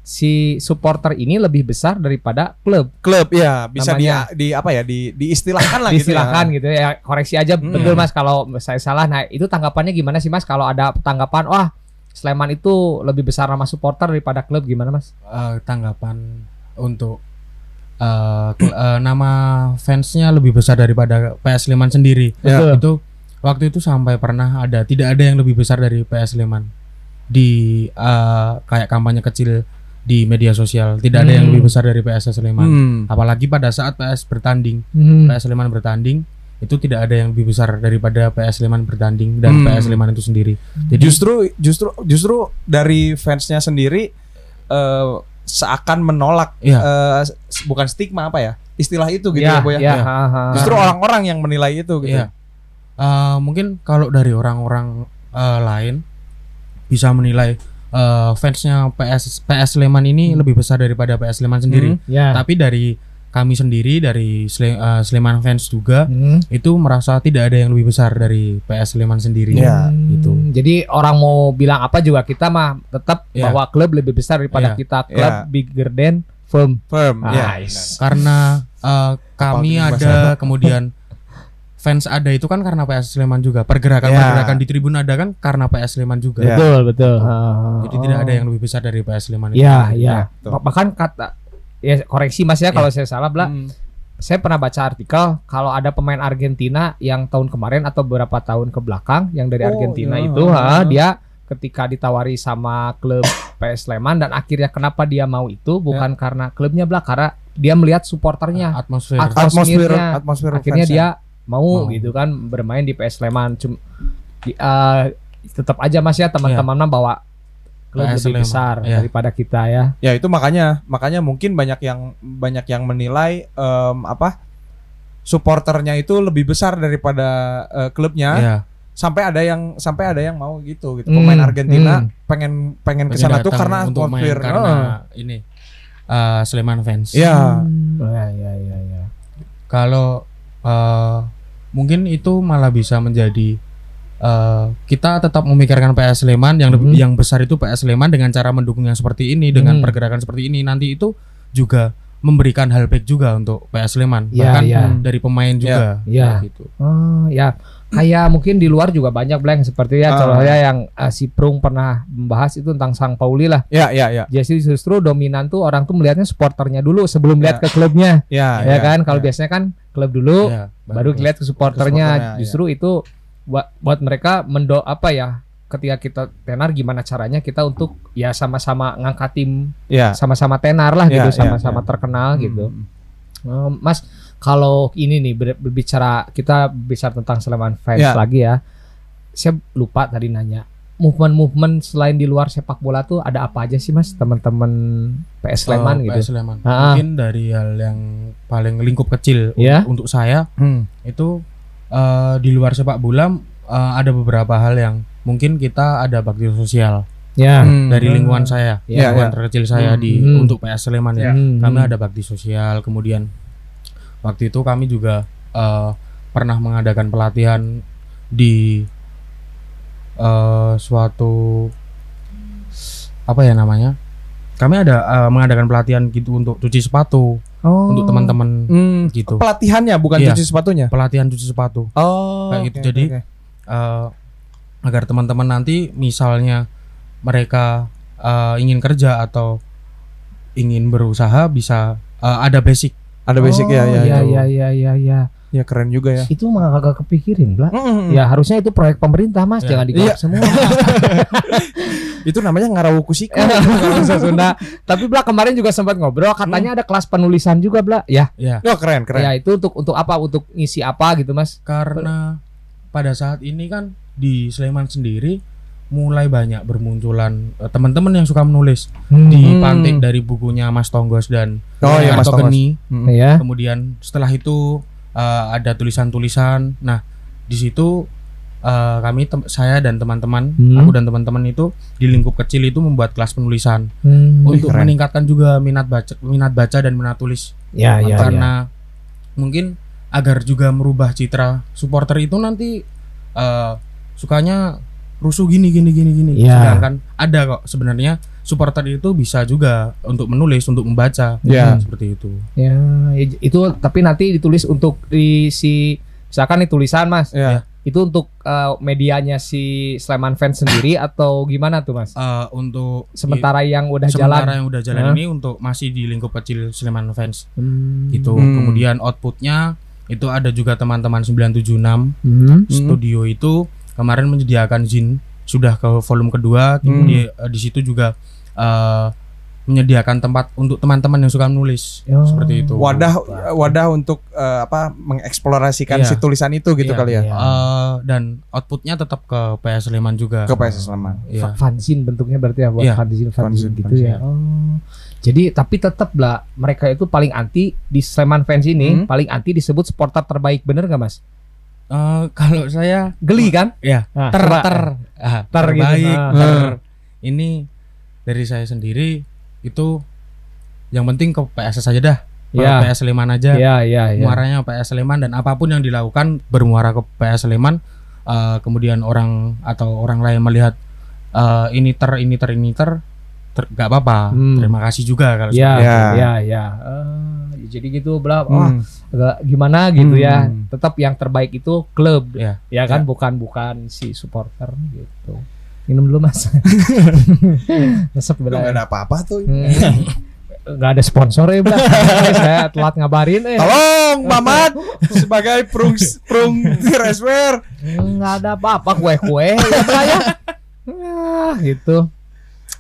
si supporter ini lebih besar daripada klub. klub ya bisa Namanya- di, di apa ya di diistilahkan lah gitu Disilahkan ya. gitu ya. Koreksi aja Hmm. betul Mas kalau saya salah. Nah, itu tanggapannya gimana sih Mas kalau ada tanggapan wah Sleman itu lebih besar nama supporter daripada klub gimana Mas? Eh, tanggapan untuk eh, kl- eh, nama fansnya lebih besar daripada PS Sleman sendiri. Ya. Itu waktu itu sampai pernah ada tidak ada yang lebih besar dari PS Sleman di eh, kayak kampanye kecil di media sosial. Tidak ada yang Hmm. lebih besar dari PS Sleman. Hmm. Apalagi pada saat PS bertanding, Hmm. PS Sleman bertanding itu tidak ada yang lebih besar daripada PS Sleman bertanding dan Hmm. PS Sleman itu sendiri. Jadi Justru justru justru dari fansnya sendiri eh, seakan menolak Iya. eh, s- bukan stigma apa ya istilah itu gitu ya, ya, ya. ya, Iya. ha, ha. Justru orang-orang yang menilai itu gitu. Iya. Eh, mungkin kalau dari orang-orang eh, lain bisa menilai eh, fansnya PS PS Sleman ini Hmm. lebih besar daripada PS Sleman sendiri. Hmm. ya. Tapi dari kami sendiri dari Sle- eh, Sleman fans juga Hmm. itu merasa tidak ada yang lebih besar dari PS Sleman sendiri. Iya. gitu. Hmm, Jadi orang mau bilang apa juga kita mah tetap Iya. bahwa klub lebih besar daripada Iya. kita. Klub Iya. bigger than firm. Firm. ya. Nice. Karena eh, kami ada kemudian fans ada itu kan karena PS Sleman juga. Pergerakan-pergerakan Iya. di tribun ada kan karena PS Sleman juga. Iya. Betul, betul. Ha, Jadi oh. tidak ada yang lebih besar dari PS Sleman itu. Iya, iya. Bahkan kata ya koreksi Mas ya kalau saya salah, Bla. Hmm. Saya pernah baca artikel kalau ada pemain Argentina yang tahun kemarin atau beberapa tahun ke belakang yang dari Oh, Argentina iya. itu, ha, dia ketika ditawari sama klub PS Sleman dan akhirnya kenapa dia mau itu bukan karena klubnya Bla, karena dia melihat supporternya. Atmosfer. At- Atmosfer Atmosfernya. atmosfer akhirnya fansnya. dia mau Mau. gitu kan bermain di PS Sleman cum di- eh, tetap aja Mas ya teman-teman bawa klub PS lebih Sleman, besar iya. daripada kita ya. Ya itu makanya makanya mungkin banyak yang banyak yang menilai em, apa supporternya itu lebih besar daripada eh, klubnya Iya. sampai ada yang sampai ada yang mau gitu gitu Hmm, pemain Argentina hmm. pengen pengen Pengen ke sana tuh karena untuk main atmosfer karena Heeh. ini eh, Sleman fans. Iya. Hmm, ya ya ya ya. Kalau eh, mungkin itu malah bisa menjadi eh, kita tetap memikirkan PS Sleman yang Hmm. yang besar itu PS Sleman dengan cara mendukung yang seperti ini dengan Hmm. pergerakan seperti ini nanti itu juga memberikan hal baik juga untuk PS Sleman Iya, bahkan iya. dari pemain juga Iya. gitu. Oh ya kayak mungkin di luar juga banyak blank seperti ya Ah. contohnya yang eh, si Prung pernah membahas itu tentang Sang Pauli lah. ya ya ya Jadi justru dominan tuh orang tuh melihatnya supporternya dulu sebelum lihat Ya. ke klubnya, ya ya, kan? Kalau ya. biasanya kan klub dulu Iya, baru lihat ke supporternya. supporternya, Justru itu buat buat mereka mendo apa ya? Ketika kita tenar gimana caranya kita untuk ya sama-sama ngangkat tim ya sama-sama tenar lah gitu, ya, sama-sama terkenal gitu. Hmm. Eh, Mas, kalau ini nih ber- berbicara kita bicara tentang Sleman fans Ya. lagi ya. Saya lupa tadi nanya. Movement-movement selain di luar sepak bola tuh ada apa aja sih Mas teman-teman PS Sleman Oh, gitu? PS Sleman. Ah. Mungkin dari hal yang paling lingkup kecil un- Iya. untuk saya Hmm. itu eh, di luar sepak bola eh, ada beberapa hal yang mungkin kita ada bakti sosial Ya. Hmm. dari lingkungan saya, Ya, lingkungan ya. terkecil saya Hmm. di Hmm. untuk PS Sleman ya. Hmm, Kami hmm. ada bakti sosial, kemudian waktu itu kami juga eh, pernah mengadakan pelatihan di eh, suatu apa ya namanya? Kami ada eh, mengadakan pelatihan gitu untuk cuci sepatu Oh. untuk teman-teman Hmm. gitu. pelatihannya bukan Iya. cuci sepatunya Pelatihan cuci sepatu. oh Kayak gitu. oke, Jadi, oke. eh, agar teman-teman nanti misalnya mereka eh, ingin kerja atau ingin berusaha bisa eh, ada basic. Ada basic ya, ya, Oh, ya. iya iya iya iya iya. Ya keren juga ya. Itu mah agak kepikirin, Bla. Mm-mm. Ya harusnya itu proyek pemerintah, Mas. Ya. Jangan digarap Iya. semua. Itu namanya ngarawukusiko. Kalau bahasa Sunda. Tapi Bla kemarin juga sempat ngobrol katanya ada kelas penulisan juga, Bla. Ya. Ya, Oh, keren, keren. Ya, itu untuk untuk apa? Untuk ngisi apa gitu, Mas? karena pada saat ini kan di Sleman sendiri mulai banyak bermunculan eh, teman-teman yang suka menulis dipantik dari bukunya Mas Tonggos dan Oh iya, Mas Tonggos. Geni. Mm. ya. Kemudian setelah itu eh, ada tulisan-tulisan. Nah, di situ eh, kami saya dan teman-teman, Hmm. aku dan teman-teman itu di lingkup kecil itu membuat kelas penulisan Hmm. untuk keren. meningkatkan juga minat baca minat baca dan minat tulis. Ya, ya, ya. Karena mungkin agar juga merubah citra supporter itu nanti eh, sukanya rusuh gini gini gini gini. Ya. Sedangkan ada kok sebenarnya supporter itu bisa juga untuk menulis, untuk membaca. Ya. Seperti itu. Ya, i- itu tapi nanti ditulis untuk di si misalkan nih tulisan Mas. Ya. Itu untuk uh, medianya si Sleman fans sendiri atau gimana tuh Mas? Eh, untuk Sementara yang udah sementara jalan. yang udah jalan ini untuk masih di lingkup kecil Sleman fans Hmm. gitu. Hmm. Kemudian outputnya itu ada juga teman-teman 976 Hmm. studio itu kemarin menyediakan zin sudah ke volume kedua Hmm. di, eh, di situ juga eh, menyediakan tempat untuk teman-teman yang suka menulis Oh. seperti itu Wadah wadah untuk eh, apa mengeksplorasikan Iya. si tulisan itu gitu Iya, kali ya. iya. Eh, dan outputnya tetap ke PS Sleman juga Ke PS Sleman. Iya. Fa- fanzine bentuknya berarti ya buat Iya. fanzine fanzine Fanzine, gitu fanzine. ya. Oh. Jadi tapi tetap lah mereka itu paling anti di Sleman fans ini Hmm. paling anti disebut supporter terbaik bener gak Mas? Eh, kalau saya Geli kan? ya Nah, ter ter ah, Ter gitu. terbaik Ah. ter. ini dari saya sendiri itu yang penting ke PS saja dah Ke Ya. PS Sleman aja Iya iya iya. muaranya PS Sleman dan apa pun yang dilakukan bermuara ke PS Sleman eh, kemudian orang atau orang lain melihat eh, ini ter ini ter ini ter ter- nggak apa-apa Hmm. terima kasih juga kalau Ya, Ya. ya, ya. Eh, jadi gitu bla, Hmm. agak gimana gitu ya. Hmm. Tetap yang terbaik itu klub, Ya. ya kan, bukan bukan si supporter gitu. Minum dulu mas. Udah bela. nggak ada apa-apa tuh. Hmm. Nggak ada sponsor ya bla. Saya telat ngabarin eh. Tolong Mamat sebagai prung prung reswer. Nggak ada apa-apa kue-kue ya bla ya. Ah, gitu.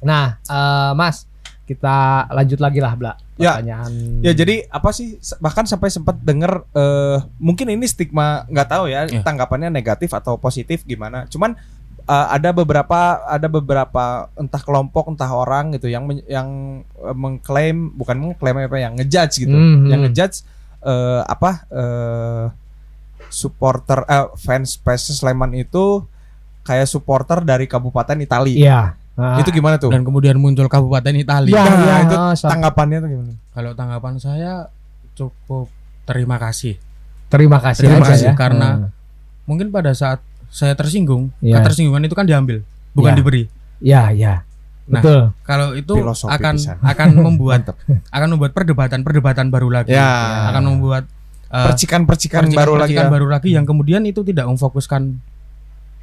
Nah, eh, Mas, kita lanjut lagi lah, Bla. Ya. Pertanyaan. Ya jadi apa sih bahkan sampai sempat denger eh mungkin ini stigma nggak tahu ya Ya. tanggapannya negatif atau positif gimana. Cuman eh, ada beberapa ada beberapa entah kelompok entah orang gitu yang men- yang mengklaim bukan mengklaim apa yang ngejudge gitu. Mhm. Yang ngejudge eh apa eh supporter eh, fans PS Sleman itu kayak supporter dari kabupaten Itali. Iya. Ah. Itu gimana tuh? dan kemudian muncul Kabupaten Italia Ya, Nah, ya, itu sam- Tanggapannya tuh gimana? kalau tanggapan saya cukup terima kasih terima kasih Terima aja kasih, ya. karena Hmm. mungkin pada saat saya tersinggung Ya. ketersinggungan itu kan diambil bukan Ya. diberi ya, ya. Nah, Betul. kalau itu Filosofi akan pisan. akan membuat akan membuat perdebatan perdebatan baru lagi Ya. akan membuat eh, Percikan-percikan baru lagi percikan ya. baru lagi yang kemudian itu tidak memfokuskan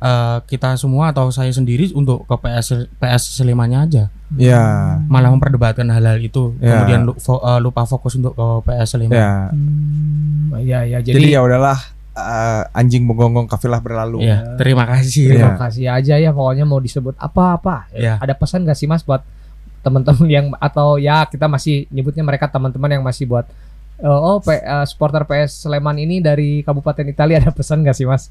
eh, kita semua atau saya sendiri untuk ke PS PS Slemannya aja Ya. malah memperdebatkan hal-hal itu Ya. kemudian eh, lupa fokus untuk ke PS Sleman Ya. Hmm, ya, ya. Jadi, Jadi, ya udahlah eh, anjing menggonggong kafilah berlalu. ya terima kasih terima Ya. kasih aja ya. Pokoknya mau disebut apa-apa. Ya. Ada pesan gak sih Mas buat teman-teman yang atau ya kita masih nyebutnya mereka teman-teman yang masih buat eh, oh P- eh, supporter PS Sleman ini dari Kabupaten Italia ada pesan gak sih Mas?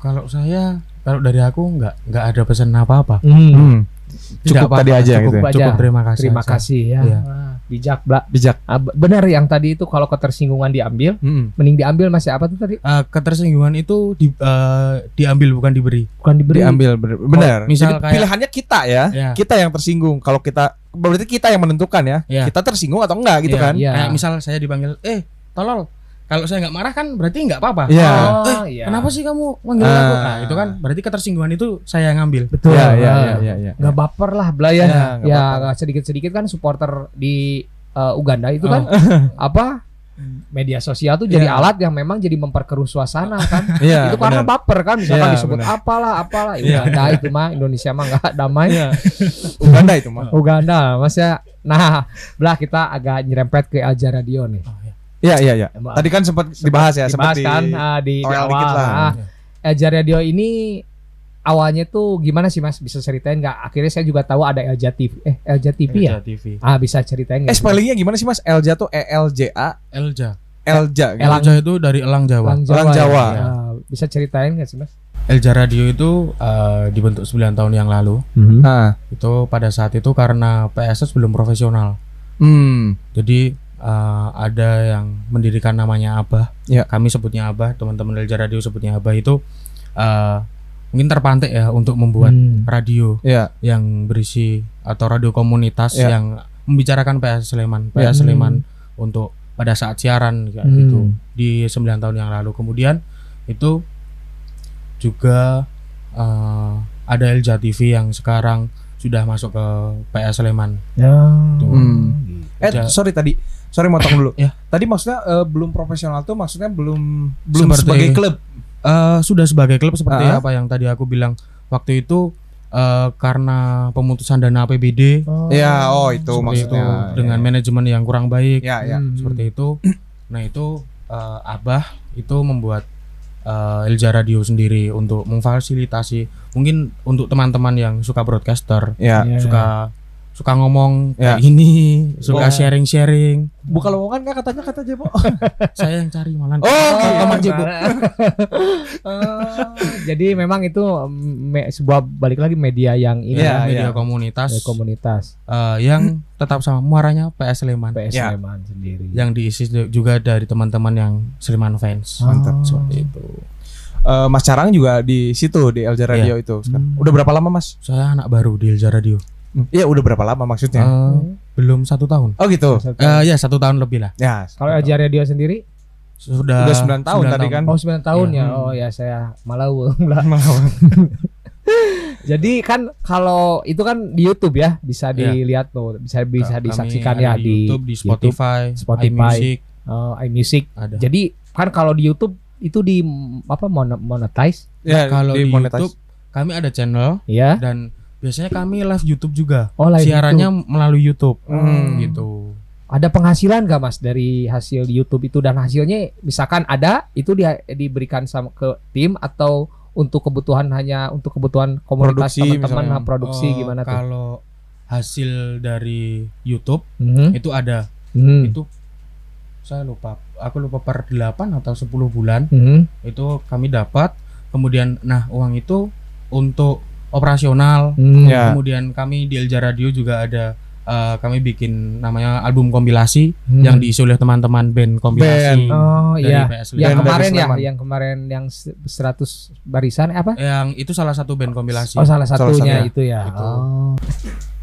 Kalau saya kalau dari aku nggak nggak ada pesan apa-apa Hmm. Tidak Cukup apa-apa, tadi aja cukup, gitu. aja. cukup terima kasih Terima aja. kasih ya. Iya. Ah, bijak, Bla. Bijak. Ah, be- benar yang tadi itu kalau ketersinggungan diambil, Hmm. mending diambil masih apa tuh tadi? Eh, ketersinggungan itu di, eh, diambil bukan diberi Bukan diberi. Diambil benar. misal Jadi kayak- pilihannya kita ya. Ya. Kita yang tersinggung. Kalau kita berarti kita yang menentukan ya. Ya. Kita tersinggung atau enggak gitu Iya, kan? Iya. Kayak misal saya dipanggil, eh tolol. Kalau saya nggak marah kan berarti nggak apa-apa. Iya. Oh, iya. Kenapa sih kamu manggil Ah. aku? Nah itu kan berarti ketersinggungan itu saya yang ngambil. Betul. Iya, iya, Ah. iya, iya, iya. nggak baper lah Bla ya. Ya, nggak ya baper. sedikit sedikit kan supporter di eh, Uganda itu kan apa media sosial tuh jadi Iya. alat yang memang jadi memperkeruh suasana kan. Iya, itu karena benar. baper kan misalkan Iya, disebut benar. apalah apalah ya Iya. Uganda itu mah Indonesia mah nggak damai. Uganda itu mah. Uganda mas ya. Nah, belah kita agak nyerempet ke Alja Radio nih. Iya, iya, iya. Tadi kan sempat dibahas ya, sempat Dibahas di kan ah, di, di awal. dikit lah. Ah, Elja Radio ini awalnya tuh gimana sih Mas? Bisa ceritain nggak? Akhirnya saya juga tahu ada Elja TV. Eh, Elja TV ya? Elja TV. Ah, bisa ceritain Eh nggak? spellingnya gimana sih Mas? Elja tuh E L J A Elja. Elja. gitu. Elang- Elja itu dari Elang Jawa. Elang Elang Jawa. ya? Ah, bisa ceritain nggak sih Mas? Elja Radio itu eh, dibentuk 9 tahun yang lalu. Nah, Itu pada saat itu karena PSS belum profesional. hmm, Jadi eh, ada yang mendirikan namanya Abah. Ya. Kami sebutnya Abah, teman-teman Elja Radio sebutnya Abah itu eh, mungkin terpantik ya untuk membuat Hmm. radio ya, yang berisi atau radio komunitas Ya. yang membicarakan PS Sleman, Ya. PS Sleman untuk pada saat siaran kayak Hmm. gitu di 9 tahun yang lalu. Kemudian itu juga eh, ada Elja TV yang sekarang sudah masuk ke PS Sleman. Ya. Tuh. Hmm. Eh, sorry tadi. Sorry motong dulu. Ya. Tadi maksudnya eh, belum profesional tuh maksudnya belum belum Seperti- sebagai klub. Eh, sudah sebagai klub seperti Ah. apa yang tadi aku bilang waktu itu eh, karena pemutusan dana APBD Ya, oh itu maksudnya. itu dengan manajemen yang kurang baik Ya, ya. Hmm. seperti itu. Nah itu eh, Abah itu membuat eh, Elja Radio sendiri untuk memfasilitasi mungkin untuk teman-teman yang suka broadcaster, Ya. Ya. Suka ngomong Ya. kayak gini, suka Oh. sharing-sharing. Buka lowongan kan katanya kata Jebo. Saya yang cari malah. Oh, Oh, Jebo. Oh, jadi memang itu me- sebuah balik lagi media yang ini Iya, ya, media iya. komunitas media komunitas eh, yang tetap sama muaranya PS Sleman. PS Ya. Sleman sendiri. yang diisi juga dari teman-teman yang Sleman fans. Mantap. Oh. Seperti itu. Eh, Mas Carang juga di situ di Elja Radio itu sekarang. Hmm. Udah berapa lama Mas? Saya anak baru di Elja Radio. Iya, udah berapa lama maksudnya? Eh, belum satu tahun. oh gitu. Satu- Eh, ya satu tahun lebih lah. Ya. Kalau Elja Radio sendiri? Sudah Udah 9 tahun tadi kan? Oh 9 tahun Iya. ya. Oh ya saya malau lah. Jadi kan kalau itu kan di YouTube ya bisa Iya. dilihat tuh bisa bisa Kami disaksikan ya di di YouTube, di Spotify, Spotify. iMusic oh, iMusic. ada. Jadi kan kalau di YouTube itu di apa monetize Ya, Kalau di, monetize. YouTube kami ada channel ya. dan biasanya kami live YouTube juga. Oh live Siarannya YouTube. melalui YouTube. Hmm. Gitu. ada penghasilan gak mas dari hasil YouTube itu dan hasilnya misalkan ada itu dia diberikan sama ke tim atau untuk kebutuhan hanya untuk kebutuhan komunitas Produksi teman-teman misalnya. nah, produksi Oh, gimana tuh? Kalau hasil dari YouTube Mhm. itu ada Mhm. itu saya lupa. Aku lupa per 8 atau 10 bulan Mhm. itu kami dapat kemudian nah uang itu untuk operasional Mhm. Ya. kemudian kami di Elja Radio juga ada eh, kami bikin namanya album kompilasi Mhm. yang diisi oleh teman-teman band kompilasi Oh dari iya. PS Yang Band kemarin ya, yang kemarin yang se- 100 barisan apa? yang itu salah satu band kompilasi Oh salah Salah satunya satunya. itu ya. Itu. Oh.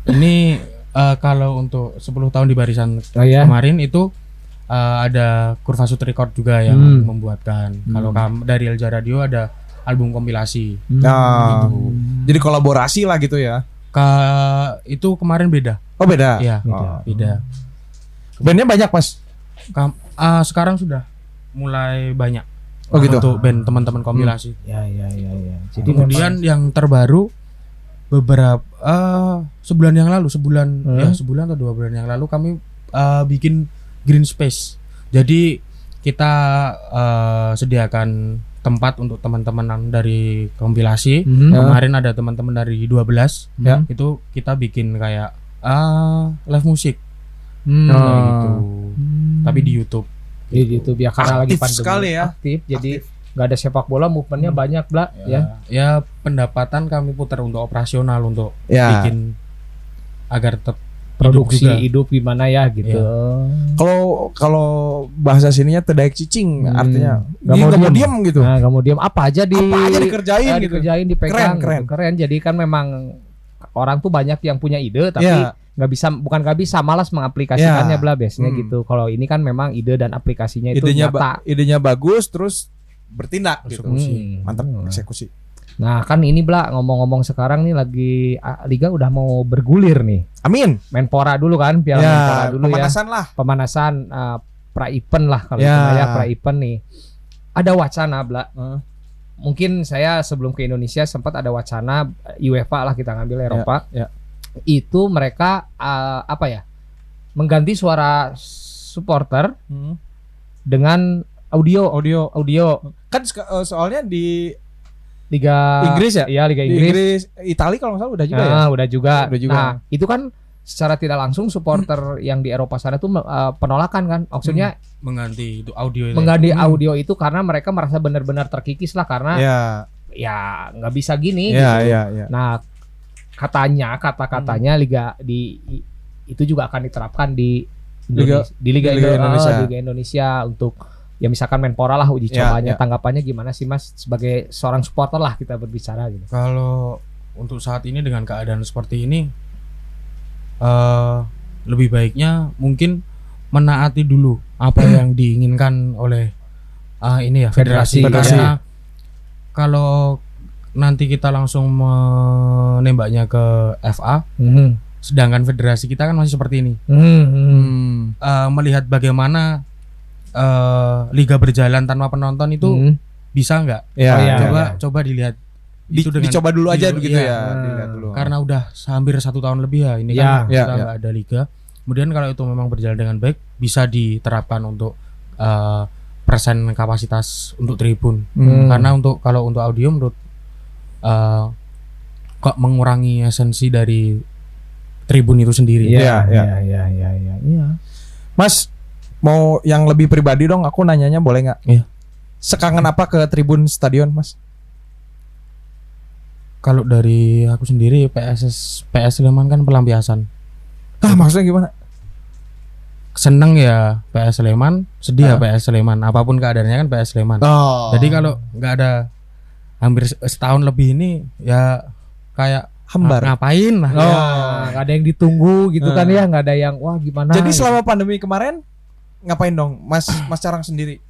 ini eh, kalau untuk 10 tahun di barisan Oh ya. kemarin itu eh, ada Kurva Record juga yang Hmm. membuatkan Hmm. kalau dari Elja Radio ada album kompilasi Nah, gitu. jadi kolaborasi lah gitu ya. Ka- itu kemarin beda Oh beda. ya Beda. Oh. beda Bandnya banyak mas. Kam- ah, sekarang sudah mulai banyak Oh gitu. untuk band teman-teman kompilasi. Ya ya ya ya. Jadi Kemudian yang terbaru beberapa eh, sebulan yang lalu, sebulan Hmm. ya sebulan atau dua bulan yang lalu kami eh, bikin green space. Jadi kita eh, sediakan tempat untuk teman-teman dari kompilasi. Mhm. Ya. Kemarin ada teman-teman dari 12 Ya. itu kita bikin kayak ah live musik Hmm. Oh. kayak gitu. Hmm. Tapi di YouTube. di YouTube ya karena lagi Aktif pandemi sekali ya. aktif jadi nggak ada sepak bola movementnya banyak bla ya ya pendapatan kami putar untuk operasional untuk Ya. bikin agar tetap produksi hidup juga. hidup gimana ya gitu Kalau kalau bahasa sininya tedaik cicing Hmm. artinya Nggak mau mau diem gitu. nah kemudian apa aja di Apa aja dikerjain ya, gitu. dikerjain dipegang Keren, gitu. keren jadi kan memang orang tuh banyak yang punya ide tapi Iya. nggak bisa bukan nggak bisa malas mengaplikasikannya Ya. bla biasanya Hmm. gitu kalau ini kan memang ide dan aplikasinya itu idenya nyata ba- idenya bagus terus bertindak gitu. Hmm. Mantap Hmm. eksekusi. Nah kan ini bla ngomong-ngomong sekarang nih lagi liga udah mau bergulir nih Amin. Menpora dulu kan piala Menpora Ya, dulu ya pemanasan lah. pemanasan uh, pra event lah kalau Ya. itu ya pra event nih. Ada wacana bla. Heeh. Mungkin saya sebelum ke Indonesia sempat ada wacana eh, UEFA lah kita ngambil Eropa. ya. Itu mereka eh, apa ya? Mengganti suara supporter Hmm. dengan audio Audio audio kan eh, soalnya di Liga Inggris ya? Iya, Liga di Inggris. Inggris, Italia kalau nggak salah udah juga ya. Nah, udah juga. Udah juga. Nah, itu kan secara tidak langsung supporter yang di Eropa sana tuh eh, penolakan kan. Maksudnya mengganti itu audio itu. mengganti Hmm. audio itu karena mereka merasa benar-benar terkikis lah karena Iya, ya nggak bisa gini iya, gitu. iya, iya. Nah, katanya kata-katanya Hmm. liga di itu juga akan diterapkan di Liga- Indonesia, di Liga, di Liga Indo- Indonesia. ah, Liga Indonesia untuk ya misalkan Menpora lah uji Ya, cobanya ya. tanggapannya gimana sih Mas sebagai seorang supporter lah kita berbicara gitu. Kalau untuk saat ini dengan keadaan seperti ini eh lebih baiknya mungkin menaati dulu apa yang diinginkan oleh ah, ini ya Federasi. federasi, karena kalau nanti kita langsung menembaknya ke FA Hmm. sedangkan federasi kita kan masih seperti ini Hmm, hmm. Hmm. Eh, melihat bagaimana eh, liga berjalan tanpa penonton itu Hmm. bisa nggak Iya, Oh, iya. coba iya. coba dilihat Di- itu dengan dicoba dulu aja di- begitu iya. ya, dilihat dulu. karena udah hampir satu tahun lebih ya ini Ya, kan ya, kita ya. nggak ada liga kemudian kalau itu memang berjalan dengan baik bisa diterapkan untuk eh, persen kapasitas untuk tribun Hmm. karena untuk kalau untuk audio menurut eh, kok mengurangi esensi dari tribun itu sendiri Iya, Iya, iya. iya, iya, iya, iya, iya. Mas mau yang lebih pribadi dong, aku nanyanya boleh nggak? Iya. Sekangen apa ke tribun stadion, Mas? kalau dari aku sendiri PSS PS Sleman kan pelampiasan Ah, maksudnya gimana? seneng ya PS Sleman sedih ya Ah. PS Sleman apa pun keadaannya kan PS Sleman Oh. Jadi kalau nggak ada hampir se- setahun lebih ini ya kayak hambar. "Ah, ngapain lah. Oh. Ya, nggak ada yang ditunggu gitu kan Hmm. ya, nggak ada yang wah gimana. Jadi gitu. selama pandemi kemarin ngapain dong, Mas Mas Carang sendiri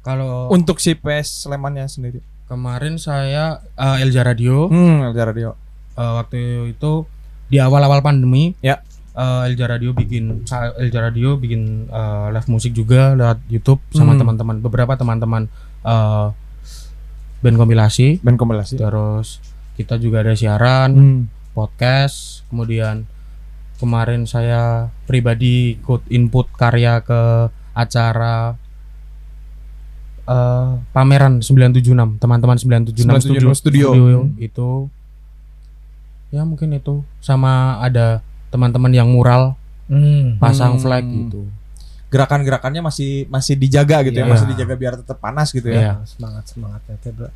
Kalau untuk si PS Slemannya sendiri? kemarin saya eh, Elja Radio Hmm, Elja Radio. eh, waktu itu di awal-awal pandemi Ya. eh, Elja Radio bikin Elja Radio bikin eh, live musik juga lewat YouTube sama Hmm. teman-teman beberapa teman-teman eh, band kompilasi Band kompilasi. terus kita juga ada siaran Hmm. podcast kemudian kemarin saya pribadi ikut input karya ke acara eh, pameran 976 teman-teman 976 studio, 976 studio. itu ya mungkin itu sama ada teman-teman yang mural Hmm. pasang Hmm. flag gitu Gerakan-gerakannya masih masih dijaga gitu ya, Iya. masih dijaga biar tetap panas gitu ya. Iya. semangat semangat ya, Teh, bro.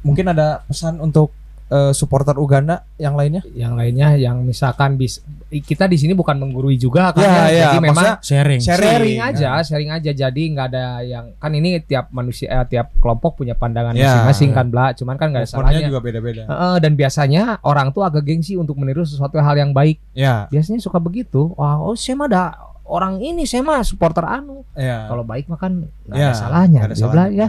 Mungkin ada pesan untuk eh, supporter Uganda yang lainnya? Yang lainnya yang misalkan bis kita di sini bukan menggurui juga kan Ya, ya, ya, jadi memang sharing Sharing. sharing, aja, sharing aja. Jadi nggak ada yang kan ini tiap manusia eh, tiap kelompok punya pandangan Ya, masing-masing kan, Bla. Cuman kan nggak ada salahnya. juga beda-beda. Heeh, dan biasanya orang tuh agak gengsi untuk meniru sesuatu hal yang baik. Ya, Biasanya suka begitu. Wah, oh saya mah ada orang ini saya mah supporter anu. ya. Kalau baik mah kan nggak Ya, ada salahnya. ada salahnya. bilang, ya.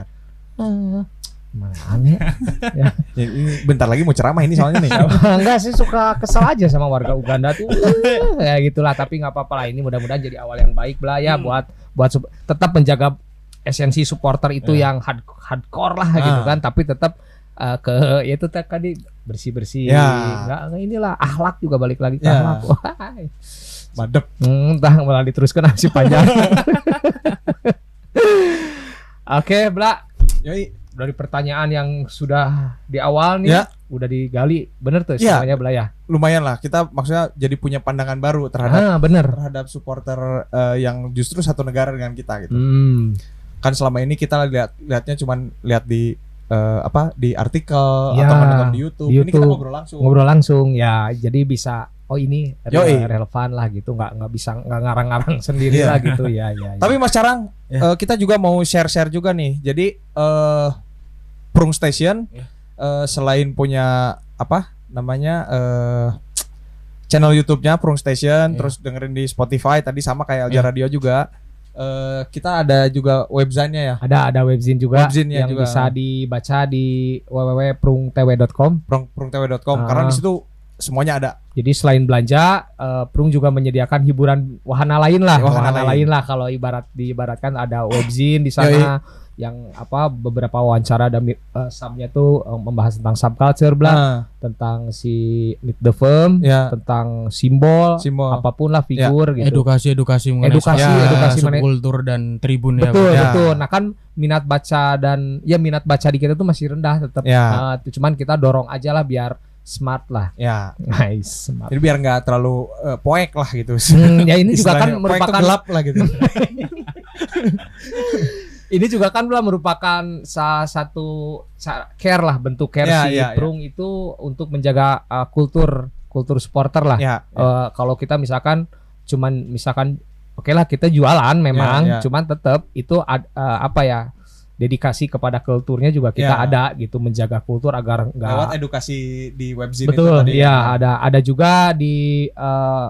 Eh, mana aneh. Ya, ini bentar lagi mau ceramah ini soalnya nih. Enggak sih suka kesel aja sama warga Uganda tuh. ya gitulah tapi nggak apa-apa lah ini mudah-mudahan jadi awal yang baik lah ya buat buat sup- tetap menjaga esensi supporter itu yang hard, hardcore lah gitu Ah. kan tapi tetap eh, ke ya itu tadi bersih-bersih. Ya. Nggak nggak inilah akhlak juga balik lagi ke Ya. akhlak. Madep. Hmm, entah malah diteruskan si panjang. Oke, Bla. Yoi. Dari pertanyaan yang sudah di awal nih, Ya. udah digali, bener tuh Ya. semuanya Bla ya. Lumayan lah kita maksudnya jadi punya pandangan baru terhadap Ah, bener. terhadap supporter eh, yang justru satu negara dengan kita gitu. Hmm. Kan selama ini kita lihat lihatnya cuman lihat di eh, apa di artikel Ya, atau menonton di YouTube. di Ini kita YouTube. ngobrol langsung. ngobrol langsung ya jadi bisa oh ini Yoi. relevan lah gitu nggak nggak bisa nggak ngarang-ngarang sendiri Iya. lah gitu ya ya, ya. Tapi Mas Carang, Ya. eh, kita juga mau share-share juga nih. Jadi eh Prung Station Ya. eh, selain punya apa namanya eh channel YouTube-nya Prung Station, Ya. terus dengerin di Spotify tadi sama kayak Alja Ya. Radio juga. Eh kita ada juga websitenya ya, ada ada webzine juga Webzine-nya yang juga. bisa dibaca di www.prungtw.com prung prungtw.com karena Ah. di situ semuanya ada. Jadi selain belanja, eh, Prung juga menyediakan hiburan wahana lain lah, Wahana wahana, lain. lain. lah kalau ibarat diibaratkan ada webzine di sana yang apa beberapa wawancara dan eh, subnya tuh eh, membahas tentang subculture bla, Nah, tentang si Meet the Firm, ya, tentang simbol, simbol. apa pun lah figur gitu. edukasi-edukasi mengenai Edukasi, bola, edukasi mengenai- subkultur dan tribun ya. Betul. Ya. betul. Nah kan minat baca dan ya minat baca di kita tuh masih rendah tetap. Ya. Eh, cuman kita dorong aja lah biar smart lah. Ya, Nice, smart. jadi biar nggak terlalu eh, poek lah gitu. Hmm, ya ini juga kan merupakan gelap lah gitu. ini juga kan lah merupakan salah satu sa- care lah bentuk care Ya, si ya, ya. Prung itu untuk menjaga uh, kultur kultur supporter lah. ya, Eh, kalau kita misalkan cuman misalkan oke lah kita jualan memang, Ya, ya. cuman tetap itu ad- eh, apa ya dedikasi kepada kulturnya juga kita Ya. ada gitu menjaga kultur agar lewat enggak edukasi di webzine itu betul tadi. ya ada ada juga di eh,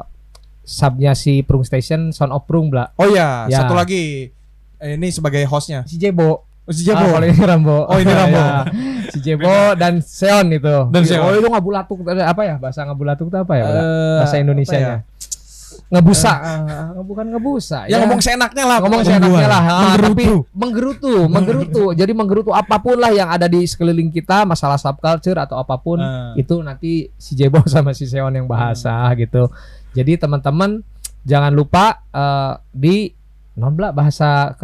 subnya si Prung Station Sound of Prung bla Oh iya, Ya. satu lagi. Eh, Ini sebagai hostnya. si Jebo Oh, si Ah, Jabo. kalau ini Rambo. Oh, ini Rambo. Ya. Si Jebo dan Seon itu. Dan Seon. Oh, itu ngabulatuk apa ya? Bahasa ngabulatuk itu apa ya? Eh, Bahasa Indonesianya. Ngebusa. Ah, bukan ngebusa. Ya ngomong seenaknya lah. ngomong seenaknya lah. Ah, Menggerutu. tapi menggerutu, menggerutu. Jadi menggerutu apa pun lah yang ada di sekeliling kita, masalah subculture atau apa pun Eh. itu nanti si Jebo sama si Seon yang bahasa gitu. Jadi teman-teman jangan lupa eh, di non bla bahasa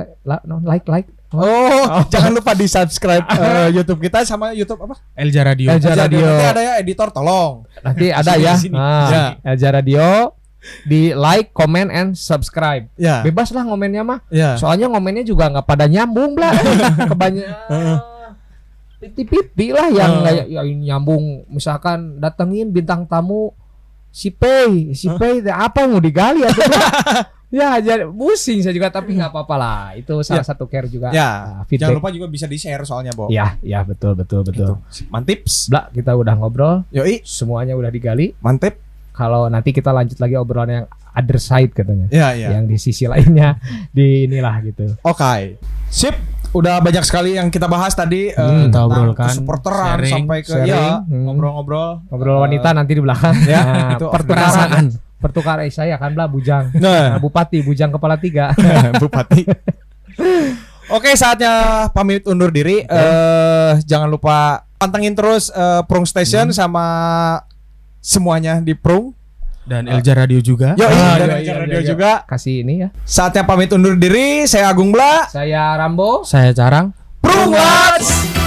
non like like Oh, jangan lupa di subscribe eh, YouTube kita sama YouTube apa? Elja Radio. Elja Radio. Nanti ada ya editor tolong. Nanti ada Sini, ya. sini. Nah, Ya. Elja Radio di like, comment, and subscribe. Ya, Bebas lah ngomennya mah. ya. Soalnya ngomennya juga nggak pada nyambung lah. Kebanyakan pipi-pipi lah yang nggak yang nyambung. Misalkan datengin bintang tamu si Pei, si Pei teh apa mau digali atau Ya, jadi pusing saya juga tapi nggak apa-apa lah. Itu salah satu care juga. Ya, Ah, feedback. Jangan lupa juga bisa di-share soalnya, Bo. Ya, ya betul betul betul. Mantips. Bla, kita udah ngobrol, Yoi, semuanya udah digali. mantep. Kalau nanti kita lanjut lagi obrolan yang other side katanya. Ya, ya. Yang di sisi lainnya di inilah gitu. Oke. Sip. Udah banyak sekali yang kita bahas tadi eh, Hmm, kita tentang obrolkan, supporteran sharing, sampai ke sharing, ya hmm. ngobrol-ngobrol. Ngobrol Eh, wanita nanti di belakang. ya, Nah, itu pertukaran pertukaran eh, saya kan belah bujang. Nah, Nah, bupati bujang kepala tiga. Bupati. Oke, saatnya pamit undur diri. Eh jangan lupa pantengin terus eh, Prung Station sama semuanya di Prung. Dan Elja Radio juga. Yo, Ah, dan iya, Elja iya, Radio iya. juga. Kasih ini ya. Saatnya pamit undur diri. Saya Agung Bla. Saya Rambo. Saya Carang. Prung Watch.